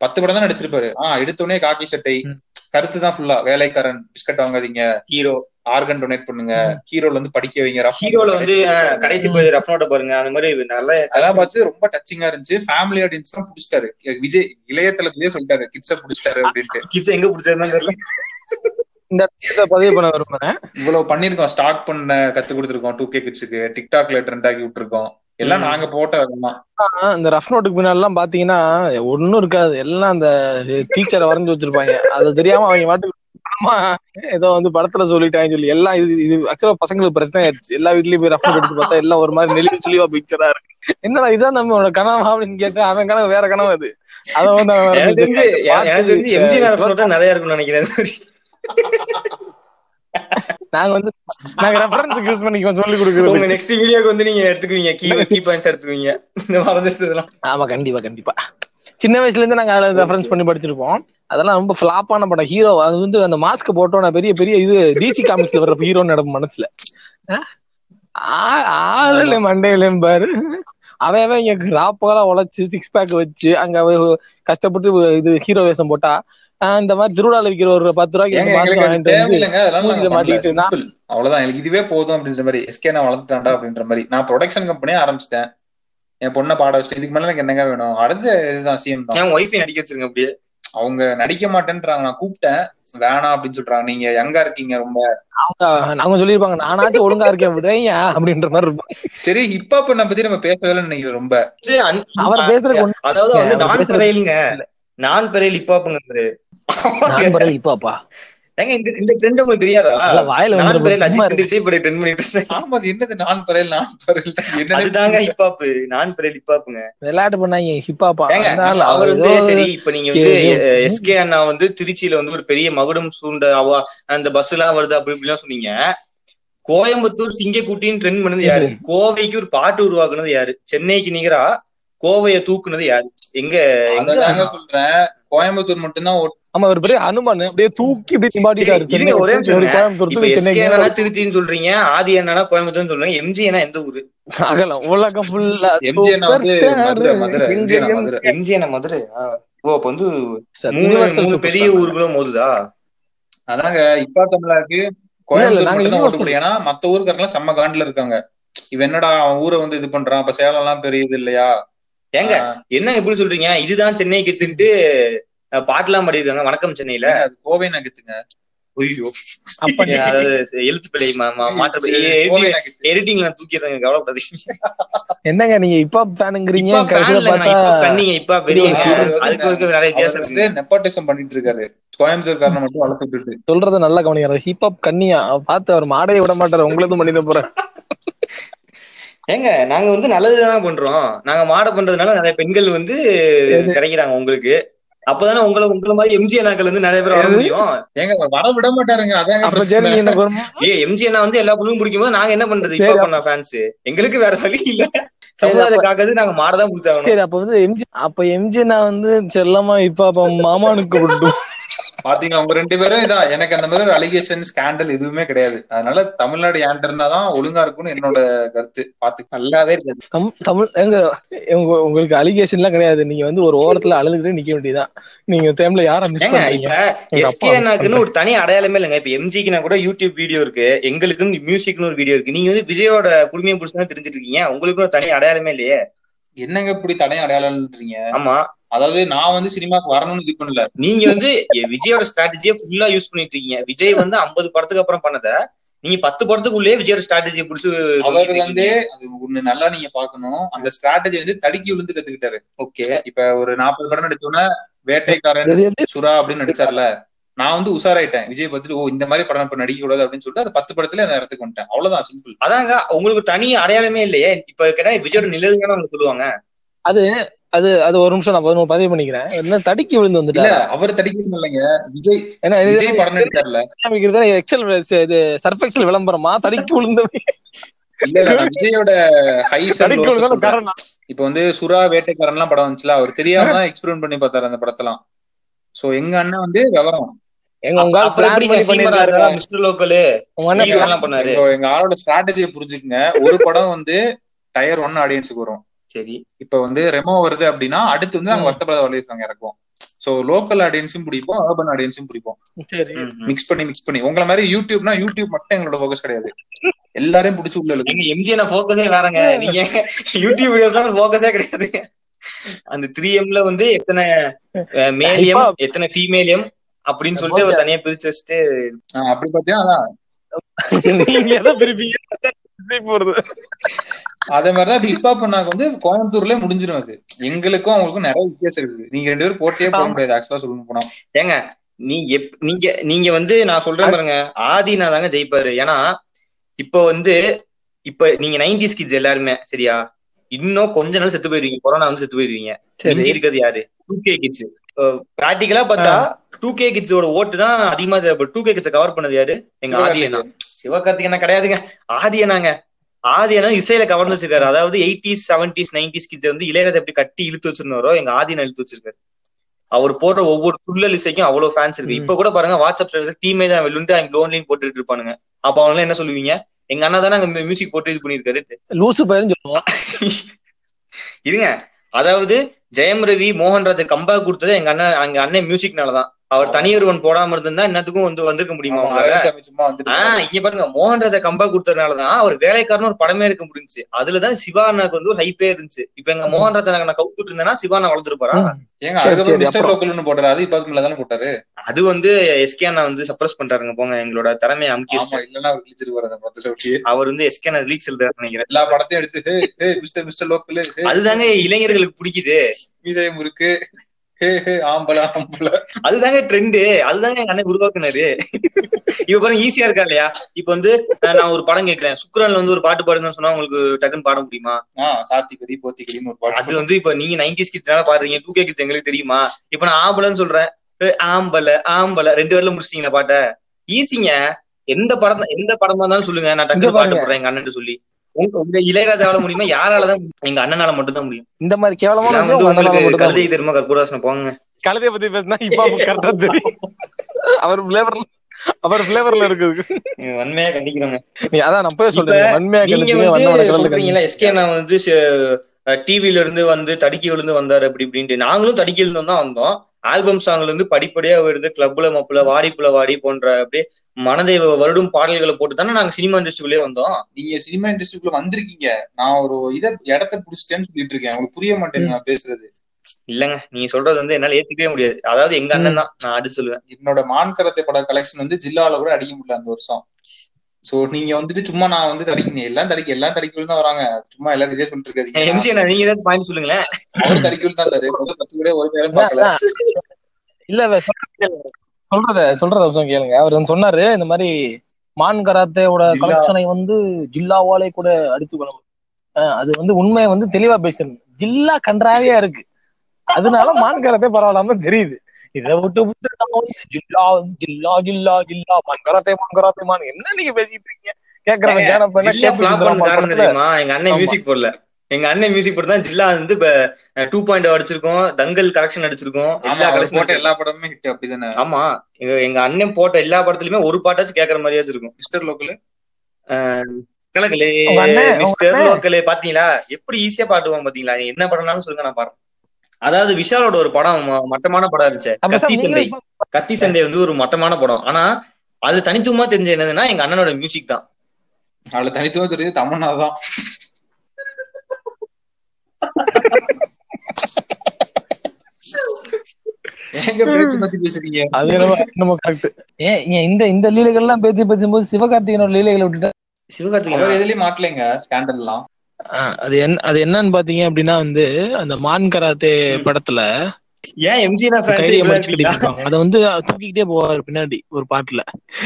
பத்து படம் தான் நடிச்சிருப்பாரு. ஆஹ் எடுத்தோடனே காக்கி சட்டை. கருத்து தான் ஃபுல்லா வேலைக்காரன் பிஸ்கட் வாங்காதீங்க. ஹீரோ ஆர்கன் டொனேட் பண்ணுங்க. ஹீரோல வந்து படிக்க வைங்க. ஹீரோல வந்து கடைசி போய் ரஃப் நோட்ட பாருங்க. அந்த மாதிரி நல்ல அதெல்லாம் பார்த்து ரொம்ப டச்சிங்கா இருந்துச்சு. ஃபேமிலி ஆடியன்ஸ் தான் பிடிச்சிட்டாரு. விஜய் இளைய தளபதியே சொல்லிட்டாரு கிட்ஸ பிடிச்சிட்டாரு அப்படின்ட்டு. கிட்ஸ் எங்க பிடிச்சதுன்னு தெரியல. இந்த பதிவு பண்ண விரும்புறேன். இவ்வளவு பண்ணிருக்கோம் ஸ்டார்ட் பண்ண கத்து கொடுத்துருக்கோம். டூ கே கிட்ஸுக்கு டிக்டாக்ல ட்ரெண்ட் ஆக்கி விட்டுருக்கோம். எல்லாம். நாங்க போட்ட இந்த ரஃப் நோட்டுக்கு பின்னாடி எல்லாம் பாத்தீங்கன்னா ஒண்ணும் இருக்காது. எல்லாம் அந்த டீச்சரை வரைஞ்சு வச்சிருப்பாங்க. அது தெரியாம அவங்க பாட்டுக்கு ஏதோ வந்து படத்துல சொல்லிட்டாங்கன்னு சொல்லி எல்லாம் இது இது ஆக்சுவலா பசங்களுக்கு பிரச்சனை ஆயிடுச்சு. எல்லா வீட்லயும் போய் ரஃப் எடுத்து பார்த்தா எல்லாம் ஒரு மாதிரி நெளிவு சுழிவா பிக்சரா இருக்கு. என்னடா இதான் நம்மளோட கனவா அப்படின்னு கேட்டா அவன் கனவு வேற கனவு அது. அத வந்து நிறைய இருக்கும்னு நினைக்கிறேன். நாங்க வந்து நாங்க ரெஃபரன்ஸ் யூஸ் பண்ணிக்குவோம் சொல்லி உங்க கொடுக்குறது. நெக்ஸ்ட் வீடியோக்கு வந்து நீங்க எடுத்துக்குவீங்க கீ கீ பாயிண்ட்ஸ் எடுத்துக்குவீங்க. இந்த மறந்துட்டதெல்லாம். ஆமா கண்டிப்பா கண்டிப்பா. சின்ன வயசுல இருந்து நாங்க அதுல ரெஃபரன்ஸ் பண்ணி படிச்சிருப்போம். அதெல்லாம் ரொம்ப ஃபிளாப்பான படம் ஹீரோ அது வந்து அந்த மாஸ்க் போட்டோம் நான் பெரிய பெரிய இது டிசி காமிக்ஸ்ல வர்ற ஹீரோன்னு நடக்கும் மனசுல. ஆளுல மண்டையிலும் பாரு. அவன் அவன் இங்க ராப்பகலா உழைச்சு சிக்ஸ் பேக் வச்சு அங்க கஷ்டப்பட்டு இது ஹீரோ வேஷம் போட்டா இந்த மாதிரி திருவிழால விக்கிற ஒரு பத்து ரூபாய்க்கு. அவ்வளவுதான். எனக்கு இதுவே போதும் அப்படின்ற மாதிரி எஸ்கே நான் வளர்த்துட்டாண்டா அப்படின்ற மாதிரி. நான் ப்ரொடக்ஷன் கம்பெனியே ஆரம்பிச்சிட்டேன். என் பொண்ணை பாட வச்சுட்டு இதுக்கு மேல எனக்கு என்னங்க வேணும்? அடுத்த இதுதான் சிஎம் தான். என் ஒய்ஃபை நடிக்க வச்சிருங்க அப்படியே. அவங்க நடிக்க மாட்டேன்றாங்க. நான் கூப்பிட்டேன். வேணாம் அப்படின்னு சொல்றாங்க. நீங்க யங்கா இருக்கீங்க ரொம்ப. அவங்க சொல்லியிருப்பாங்க நானாச்சும் ஒழுங்கா இருக்கேன் விடுறேன் அப்படின்ற மாதிரி இருக்கும். சரி ஹிப் ஹாப் பத்தி நம்ம பேசவே நினைக்கிறேன் ரொம்ப. அவர் ஒண்ணு அதாவது வந்து நான் பேசுறது- பெறையிலுங்க நான் பெறையில் இப்பாப்புங்கிறது நான் பரவாயில்ல இப்பாப்பா ஏங்க இந்த இந்த ட்ரெண்ட் உங்களுக்கு தெரியாதா? வாயில நான் அஜித். வந்துட்டே இப்படி ட்ரெண்ட் பண்ணிட்டு இருந்தேன். ஆமா அது என்னது? நான் பரையல் நான் அதுதாங்க நான் விளையாட்டு பண்ணாங்க அவர் வந்து சரி இப்ப நீங்க வந்து எஸ்கே அண்ணா வந்து திருச்சியில வந்து ஒரு பெரிய மகுடம் சூண்ட அவ அந்த பஸ் எல்லாம் வருது அப்படி இப்படிலாம் சொன்னீங்க. கோயம்புத்தூர் சிங்கக்குட்டின்னு ட்ரெண்ட் பண்ணது யாரு? கோவைக்கு ஒரு பாட்டு உருவாக்குனது யாரு? சென்னைக்கு நிகரா கோவைய தூக்குனது யாரு? எங்க எங்க சொல்றேன். கோயம்புத்தூர் மட்டும்தான் ஆமா ஒரு பெரிய அனுமான் அப்படியே தூக்கி இப்படி இருங்க, ஒரே. கோயம்புத்தூர் திருச்சின்னு சொல்றீங்க ஆதி என்னன்னா கோயம்புத்தூர்னு சொல்றீங்க எம்ஜி என்ன எந்த ஊரு? அகலம் உலகம் ஃபுல்லா MG Madurai Madurai MG Madurai. MG என்ன மதுரை. ஆ. ஓ அப்ப வந்து மூணு superstar. பெரிய ஊர்களும் மோதுதா? அதாங்க இப்பா தமிழாக்கு கோயம்புத்தூர் ஏன்னா மத்த ஊருக்காரெல்லாம் செம்ம காண்டுல இருக்காங்க. இவன் என்னடா அவன் ஊரை வந்து இது பண்றான். அப்ப சேலம் எல்லாம் பெரிய இது இல்லையா? ஏங்க என்ன எப்படி சொல்றீங்க? இதுதான் சென்னை கெத்துன்ட்டு பாட்டுலாம் பாடிருக்காங்க. வணக்கம் சென்னையில. அது கோவை நகத்துங்க. ஐயோ. எழுத்து மா- மாற்ற எடிட்டிங்ல தூக்கிடுறாங்க கவலைப்படாதீங்க. என்னங்க நீங்க இப்ப ஃபேனுங்கிறீங்க கண்ணிங்க இப்ப வந்து அதுக்கு நிறைய வித்தியாசம் வந்து இருக்கு. நெப்போட்டிசம் பண்ணிட்டு இருக்காரு. கோயம்புத்தூர்காரனை மட்டும் வளர்த்து விட்டுட்டு சொல்றத நல்லா கவனிக்கிறார் ஹிப்ஹாப் கண்ணியா. அவர் பார்த்து அவர் மாடையை விட மாட்டாரு. உங்களதும் பண்ணிட போறேன். ஏங்க நாங்க வந்து நல்லதுதான் பண்றோம். நாங்க மாட பண்றதுனால நிறைய பெண்கள் வந்து கிடைக்கிறாங்க உங்களுக்கு. அப்பதானே உங்களை உங்களை மாதிரி எம்ஜி அண்ணாக்கள் வந்து நிறைய பேர் வர? முடியும். ஏங்க வர விட மாட்டாருங்க. ஒரு ஏ எம்ஜி அண்ணா வந்து எல்லா பொண்ணும் பிடிக்கும் போது நாங்க என்ன பண்றது? இப்ப பண்ண ஃபேன்ஸ் எங்களுக்கு வேற வழி இல்ல. சமுதாயத்தை காக்கிறது நாங்க மாடதான் பிடிச்சாகணும். சரி அப்ப வந்து எம்ஜி அப்ப எம்ஜி நான் வந்து செல்லமா இப்ப அப்ப மாமானுக்கு விட்டு பாத்தீங்களா உங்க ரெண்டு பேரும் இதான். எனக்கு அந்த மாதிரி ஒரு அலிகேஷன் ஸ்கேண்டல் எதுவுமே கிடையாது. அதனால தமிழ்நாடு ஏன்டர்னா தான் ஒழுங்கா இருக்கும்னு என்னோட கருத்து. பாத்து நல்லாவே தமிழ் எங்க உங்க உங்களுக்கு அலிகேஷன் எல்லாம் கிடையாது. நீங்க வந்து ஒரு ஓரத்துல அழுதுகிட்டே நிக்க வேண்டியதுதான். நீங்க டைம்ல யார மிஸ் ஏங்க பண்றீங்க? இப்ப எங்க அப்பா எஸ்கே miss அண்ணாக்குன்னு ஒரு தனி அடையாளமே இல்லைங்க. இப்ப எம்ஜிக்குனா கூட யூடியூப் வீடியோ இருக்கு. எங்களுக்குன்னு மியூசிக்னு ஒரு வீடியோ இருக்கு. நீங்க வந்து விஜயோட குடுமையை புடிச்சுதான் தெரிஞ்சிட்டு இருக்கீங்க. உங்களுக்கு ஒரு தனி அடையாளமே இல்லையே. என்னங்க இப்படி தடையும் அடையாளம்ன்றீங்க? ஆமா. அதாவது நான் வந்து சினிமாக்கு வரணும்னு இது பண்ணல. நீங்க வந்து விஜயோட ஸ்ட்ராட்டஜியை ஃபுல்லா யூஸ் பண்ணிட்டு இருக்கீங்க. விஜய் வந்து 50 படத்துக்கு அப்புறம் பண்ணத நீங்க பத்து படத்துக்குள்ளேயே விஜயோட ஸ்ட்ராட்டஜியை புடிச்சு அவர் வந்து அது ஒண்ணு நல்லா நீங்க பாக்கணும் அந்த ஸ்ட்ராட்டஜி வந்து தடுக்கி விழுந்து கத்துக்கிட்டாரு. ஓகே. இப்ப ஒரு நாற்பது படம் நடிச்சோன்னா வேட்டைக்காரன்? சுறா அப்படின்னு நடிச்சார்ல நான் வந்து உஷாராயிட்டேன். விஜய் பார்த்துட்டு ஓ இந்த மாதிரி படம் இப்ப நடிக்க கூடாது அப்படின்னு சொல்லிட்டு அது பத்து படத்துல அந்த இடத்துக்கு வந்துட்டேன் அவ்வளவுதான் சிம்பிள் அதாங்க உங்களுக்கு தனி அடையாளமே இல்லையே. இப்ப கேட்டா விஜயோட நிழல்தானே அவங்க சொல்லுவாங்க. அது அது அது ஒரு நிமிஷம் நான் பதினொரு பதிவு பண்ணிக்கிறேன். என்ன தடுக்கி விழுந்து இல்ல வந்துட்டாரு அவர் இல்லைங்க விஜய் ஏன்னா விஜய் படம் காமிக்கிறது எக்ஸல் இது சர்ஃபெக்சல் விளம்பரமா? தடுக்கி விழுந்து இல்ல விஜயோட ஹைஸ் தடுக்கி இப்ப வந்து சுறா வேட்டைக்காரன் எல்லாம் படம் வந்துச்சுல அவர் தெரியாம எக்ஸ்பெரிமெண்ட் பண்ணி பார்த்தாரு அந்த படத்தெல்லாம். சோ எங்க அண்ணன் வந்து விவரம். எங்க உங்க மிஸ்டர் லோக்கலு உங்க அண்ணன் ஹீரோ plan- எல்லாம் பண்ணாரு. எங்க எங்க ஆளோட ஸ்ட்ராட்டஜியை புரிஞ்சுக்குங்க. ஒரு படம் வந்து டயர் ஒன் ஆடியன்ஸுக்கு வரும். சரி இப்ப வந்து ரெமோ வருது அப்படின்னா அடுத்து வந்து நாங்க வருத்தப்படாத வலியுறுத்தாங்க இறக்குவோம். சோ லோக்கல் ஆடியன்ஸும் பிடிப்போம் அர்பன் ஆடியன்ஸும் பிடிப்போம். மிக்ஸ் பண்ணி மிக்ஸ் பண்ணி. உங்களை மாதிரி யூடியூப்னா யூடியூப் மட்டும் எங்களோட ஃபோக்கஸ் கிடையாது. எல்லாரையும் பிடிச்சி உள்ள இழுக்கும். எங்க எம்ஜிஎன போக்கஸே வேறங்க. நீங்க யூடியூப் வீடியோஸ்லாம் போக்கஸே கிடையாது. அந்த த்ரீ எம்ல வந்து எத்தனை மேலியம் எத்தனை ஃபீமேலியம் அப்படின்னு சொல்லிட்டு ஒரு தனியா பிரிச்சு வச்சுட்டு அப்படி பாத்தீங்கன்னா அதான். நீங்க எதை போறது? அதே மாதிரிதான் ஹிப்ஹாப் பண்ணாக்க வந்து கோயம்புத்தூர்லயே முடிஞ்சிரும் அது. எங்களுக்கும் அவங்களுக்கும் நிறைய வித்தியாசம் இருக்குது. நீங்க ரெண்டு பேரும் போட்டியே போட ஆமா. முடியாது ஆக்சுவலா சொல்லணும் போனா. ஏங்க நீங்க எப்- நீங்க நீங்க வந்து நான் சொல்றேன் பாருங்க ஆதினா தாங்க ஜெயிப்பாரு. ஏன்னா இப்போ வந்து இப்ப நீங்க நைன்டிஸ் கிட்ஸ் எல்லாருமே சரியா? இன்னும் கொஞ்ச நாள் செத்து போயிருவீங்க. கொரோனா வந்து செத்து போயிருவீங்க. மிஞ்சி இருக்கிறது யாரு? டூ கே கிட்ஸ் பிராக்டிக்கலா பார்த்தா டூ கே கிட்ஸோட ஓட்டு தான் அதிகமா டூ கே கிட்ஸ் கவர் பண்ணது யாரு? எங்க ஆதியனா சிவகார்த்திகேயனா கிடையாதுங்க. ஆதியனாங்க ஆதியனா இசையில கவர்ந்து வச்சிருக்காரு அதாவது எயிட்டிஸ் செவன்டிஸ் நைன்டிஸ் கிட்ஸ் வந்து இளையராஜா எப்படி கட்டி இழுத்து வச்சிருந்தாரோ எங்க ஆதியனா இழுத்து வச்சிருக்காரு. அவர் போடுற ஒவ்வொரு துள்ளல் இசைக்கும் அவ்வளவு ஃபேன்ஸ் இருக்கு. இப்ப கூட பாருங்க வாட்ஸ்அப் ஸ்டேட்டஸ் டீமே தான் வெல்லுண்டு அவங்க லோன்லைன் போட்டுட்டு இருப்பானுங்க. அப்ப அவங்க என்ன சொல்லுவீங்க? எங்க அண்ணா தானே அங்க மியூசிக் போட்டு இது பண்ணிருக்காரு லூசு இருங்க. அதாவது ஜெயம் ரவி மோகன்ராஜன் கம்பேக் கொடுத்தது எங்க அண்ணன் எங்க அண்ணன் மியூசிக்னாலதான் அவர் தனியொருவன் போடாம இருந்திருந்தா என்னத்துக்கும் வந்து வந்திருக்க முடியுமா ஆஹ் இங்க பாருங்க மோகன்ராஜா கம்பேக் கொடுத்ததுனாலதான் அவர் வேலைக்காரன் ஒரு படமே எடுக்க முடிஞ்சுச்சு. அதுலதான் சிவா அண்ணாக்கு வந்து ஒரு ஹைப்பே இருந்துச்சு. இப்ப எங்க மோகன்ராஜா நான் கவுத்துட்டு இருந்தேன்னா சிவா அண்ணா வளர்ந்துருப்பாரா? போட்டாரு. அது இப்ப அதுக்கு தானே போட்டாரு? அது வந்து எஸ்கே அண்ணா வந்து சப்ரஸ் பண்றாருங்க போங்க எங்களோட திறமையை அமுக்கி அவர் வந்து எஸ்கே அண்ணா ரிலீக்ஸ் எழுதுறாரு நினைக்கிறேன். எல்லா படத்தையும் எடுத்து மிஸ்டர் மிஸ்டர் லோக்கல் அதுதாங்க இளைஞர்களுக்கு பிடிக்குது. மீசையும் இருக்கு ஆம்பள ஆம்பள. அதுதாங்க ட்ரெண்டு அதுதாங்க எங்க அண்ணன் உருவாக்குனாரு இப்ப பாருங்க ஈஸியா இருக்கா இல்லையா? இப்ப வந்து நான் ஒரு படம் கேட்கிறேன் சுக்ரன்ல வந்து ஒரு பாட்டு பாடுங்கன்னு சொன்னா உங்களுக்கு டக்குன்னு பாட முடியுமா? ஆஹ் சாத்திக்கடி போத்திக்கடின்னு ஒரு அது பாட்டு வந்து இப்ப நீங்க நைன்டிஸ் கிட்ஸ்னால பாடுறீங்க டூ கே கிட்ஸ் எங்களுக்கு தெரியுமா? இப்ப நான் ஆம்பளைன்னு சொல்றேன். ஏய், ஆம்பளை ஆம்பளை. ரெண்டு பேர்ல முடிச்சிட்டீங்களா பாட்ட? ஈஸிங்க எந்த படம் எந்த படமா இருந்தாலும் சொல்லுங்க. நான் டக்குனு பாட்டு. போடுறேன் எங்க அண்ணன் சொல்லி. உங்க இளையராஜாவால முடியுமா? யாராலதான் எங்க அண்ணனால மட்டும்தான் முடியும். இந்த மாதிரி அண்ணனால உங்களுக்கு மட்டும் தான் கழுதை தெரியுமா கற்பூராசனம் போங்க. கழுதைய பத்தி பேசினா இப்ப கரெக்டா தெரியும். அவர் பிளேவர்ல அவர் பிளேவர்ல இருக்குது. வன்மையா கண்டிக்கிறோங்க. அதான் நான் போய் சொல்றேன். வன்மையா எஸ்கே நான் வந்து டிவில இருந்து வந்து தடுக்கி விழுந்து வந்தாரு அப்படி இப்படின்ட்டு. நாங்களும் தடுக்கி விழுந்து தான் வந்தோம். ஆல்பம் சாங்ல இருந்து படிப்படியா வருது. கிளப்ல மப்புல வாடிப்புல வாடி போன்ற அப்படியே மனதை வருடும் பாடல்களை போட்டு தானே நாங்க சினிமா இண்டஸ்ட்ரிக்குள்ளே வந்தோம். நீங்க சினிமா இண்டஸ்ட்ரிக்குள்ள வந்திருக்கீங்க. நான் ஒரு இத இடத்த புடிச்சிட்டேன்னு சொல்லிட்டு இருக்கேன். உங்களுக்கு புரிய மாட்டேங்குது நான் பேசுறது. இல்லங்க. நீங்க சொல்றது வந்து என்னால ஏத்துக்கவே முடியாது. அதாவது எங்க அண்ணன் தான். நான் அடிச்சு சொல்லுவேன். என்னோட மான் கரத்தை பட கலெக்ஷன் வந்து ஜில்லால கூட அடிக்க முடியல அந்த வருஷம் சோ நீங்க வந்துட்டு சும்மா நான் வந்து தடிக்கணும் எல்லாம் தடிக்க எல்லாம் தடிக்கல் தான் வராங்க. சும்மா எல்லாரும் இதே சொல்லிட்டு இருக்காதீங்க எம்ஜி நீங்க ஏதாச்சும் பாயிண்ட் சொல்லுங்களேன். அவர் தடிக்கல் தான் முதல் பத்து கூட ஒரு நேரம் பார்க்கல. இல்ல சொல்றத. சொல்றத கொஞ்சம் கேளுங்க. அவர் வந்து சொன்னாரு இந்த மாதிரி மான் கராத்தேவோட ஜில்லா. கலெக்ஷனை வந்து ஜில்லாவாலே கூட அடித்து கொள்ள அது வந்து உண்மையை வந்து தெளிவா பேசுறது ஜில்லா கன்றாவியா இருக்கு. அதனால மான் கராத்தே பரவாயில்லாம தெரியுது. இதை விட்டு விட்டு ஜில்லா ஜில்லா ஜில்லா ஜில்லா. மான் கராத்தே மான். கராத்தே மான் என்ன நீங்க பேசிட்டு இருக்கீங்க? படத்துல. தெரியுமா? எங்க அண்ணன். மியூசிக் போடல. எங்க அண்ணன் மியூசிக் போட்டு தான் ஜில்லா வந்து இப்ப டூ பாயிண்ட் அடிச்சிருக்கோம். தங்கல் கலெக்ஷன் அடிச்சிருக்கோம். எல்லா கலெக்ஷன் போட்ட எல்லா படமுமே ஹிட் அப்படிதானே? ஆமா. எங்க எங்க அண்ணன் போட்ட எல்லா படத்துலயுமே ஒரு பாட்டாச்சும் கேக்குற மாதிரியாச்சும் இருக்கும். மிஸ்டர் லோக்கல் கலகலே மிஸ்டர். லோக்கலே பாத்தீங்களா? எப்படி ஈஸியா பாட்டுவான் பாத்தீங்களா? என்ன படம்னாலும் சொல்லுங்க நான் பாருங்க அதாவது விஷாலோட ஒரு படம் மட்டமான படம் இருந்துச்சு. கத்தி சண்டை. கத்தி சண்டை வந்து ஒரு மட்டமான படம். ஆனா அது தனித்துவமா தெரிஞ்ச என்னதுன்னா எங்க அண்ணனோட மியூசிக் தான். அதுல தனித்துவம் தெரியுது தமன்னா தான். எங்க பேச்சு பத்தி பேசுறீங்க? அது என்னமோ என்னமோ கரெக்ட் ஏன் ஏன் இந்த இந்த லீலைகள்லாம் பேசி பேசும்போது சிவகார்த்திகேயனோட லீலைகளை விட்டுட்டு? அவர் சிவகார்த்திகேயன் எதுலயும் மாட்டலைங்க ஸ்கேண்டல் எல்லாம். அது என்ன அது என்னன்னு பாத்தீங்க அப்படின்னா வந்து அந்த மான் கராத்தே படத்துல ஏன் அதை வந்து தூக்கிக்கிட்டே போவாரு பின்னாடி ஒரு பாட்டுல.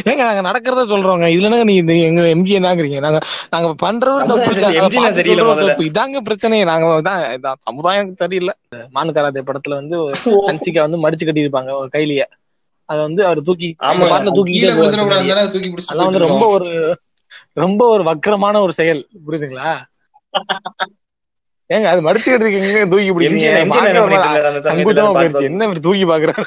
ஏங்க நாங்க நடக்கிறத சொல்றோங்க. இதுல என்னங்க நீ இந்த எங்க எம்ஜி என்னங்கிறீங்க? நாங்க நாங்க நாங்க. தப்பு. இதாங்க பிரச்சனை நாங்க தான் சமுதாயம் சரியில்லை. மான் கராத்தே படத்துல வந்து அன்சிகா வந்து மடிச்சு கட்டியிருப்பாங்க ஒரு கைலிய. அத வந்து அவர் தூக்கி பாட்டுல தூக்கி அதெல்லாம் வந்து ரொம்ப. ஒரு ரொம்ப ஒரு வக்கரமான ஒரு செயல். புரியுதுங்களா? ஏங்க அது மடிச்சுக்கிட்டு இருக்கீங்க தூக்கி எம்ஜி என்ன போயிடுச்சு. தூக்கி பாக்குறாரு?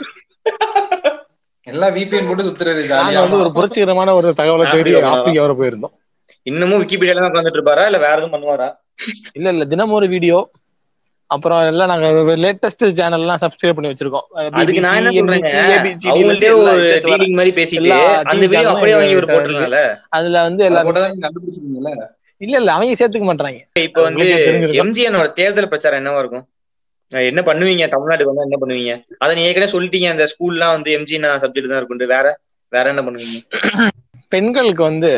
எல்லாம் VPN போட்டு சுத்துறது நாங்க வந்து ஒரு புரட்சிகரமான ஒரு தகவலை தேடி ஆப்பிரிக்கா வர போயிருந்தோம். இன்னமும் விக்கிபீடியால தான் உட்காந்துட்டு இருப்பாரா? இல்ல வேற எதுவும் பண்ணுவாரா? இல்ல இல்ல தினமும் ஒரு வீடியோ அப்புறம் எல்லாம் நாங்க லேட்டஸ்ட் சேனல் எல்லாம் சப்ஸ்கிரைப் பண்ணி வச்சிருக்கோம். அதுக்கு நான் என்ன சொல்றேங்க? அவங்கள்ட்டே ஒரு டீலிங் மாதிரி பேசிட்டு அந்த வீடியோ அப்படியே வாங்கி ஒரு போட்டுருக்கனால அதுல வந்து எல்லாரும் கண்டுபிடிச்சிருக்கீங்கல்ல இல்ல இல்ல அவங்க சேர்த்துக்க மாட்டாங்க இப்ப வந்து. எம்ஜிஎனோட தேர்தல் பிரச்சாரம் என்னவா இருக்கும்? என்ன பண்ணுவீங்க? தமிழ்நாட்டுக்கு வந்தா என்ன பண்ணுவீங்க? அதை நீ ஏற்கனவே சொல்லிட்டீங்க அந்த ஸ்கூல்லாம் வந்து எம்ஜி சப்ஜெக்ட் தான் இருக்கும் வேற வேற என்ன பண்ணுவீங்க? பெண்களுக்கு வந்து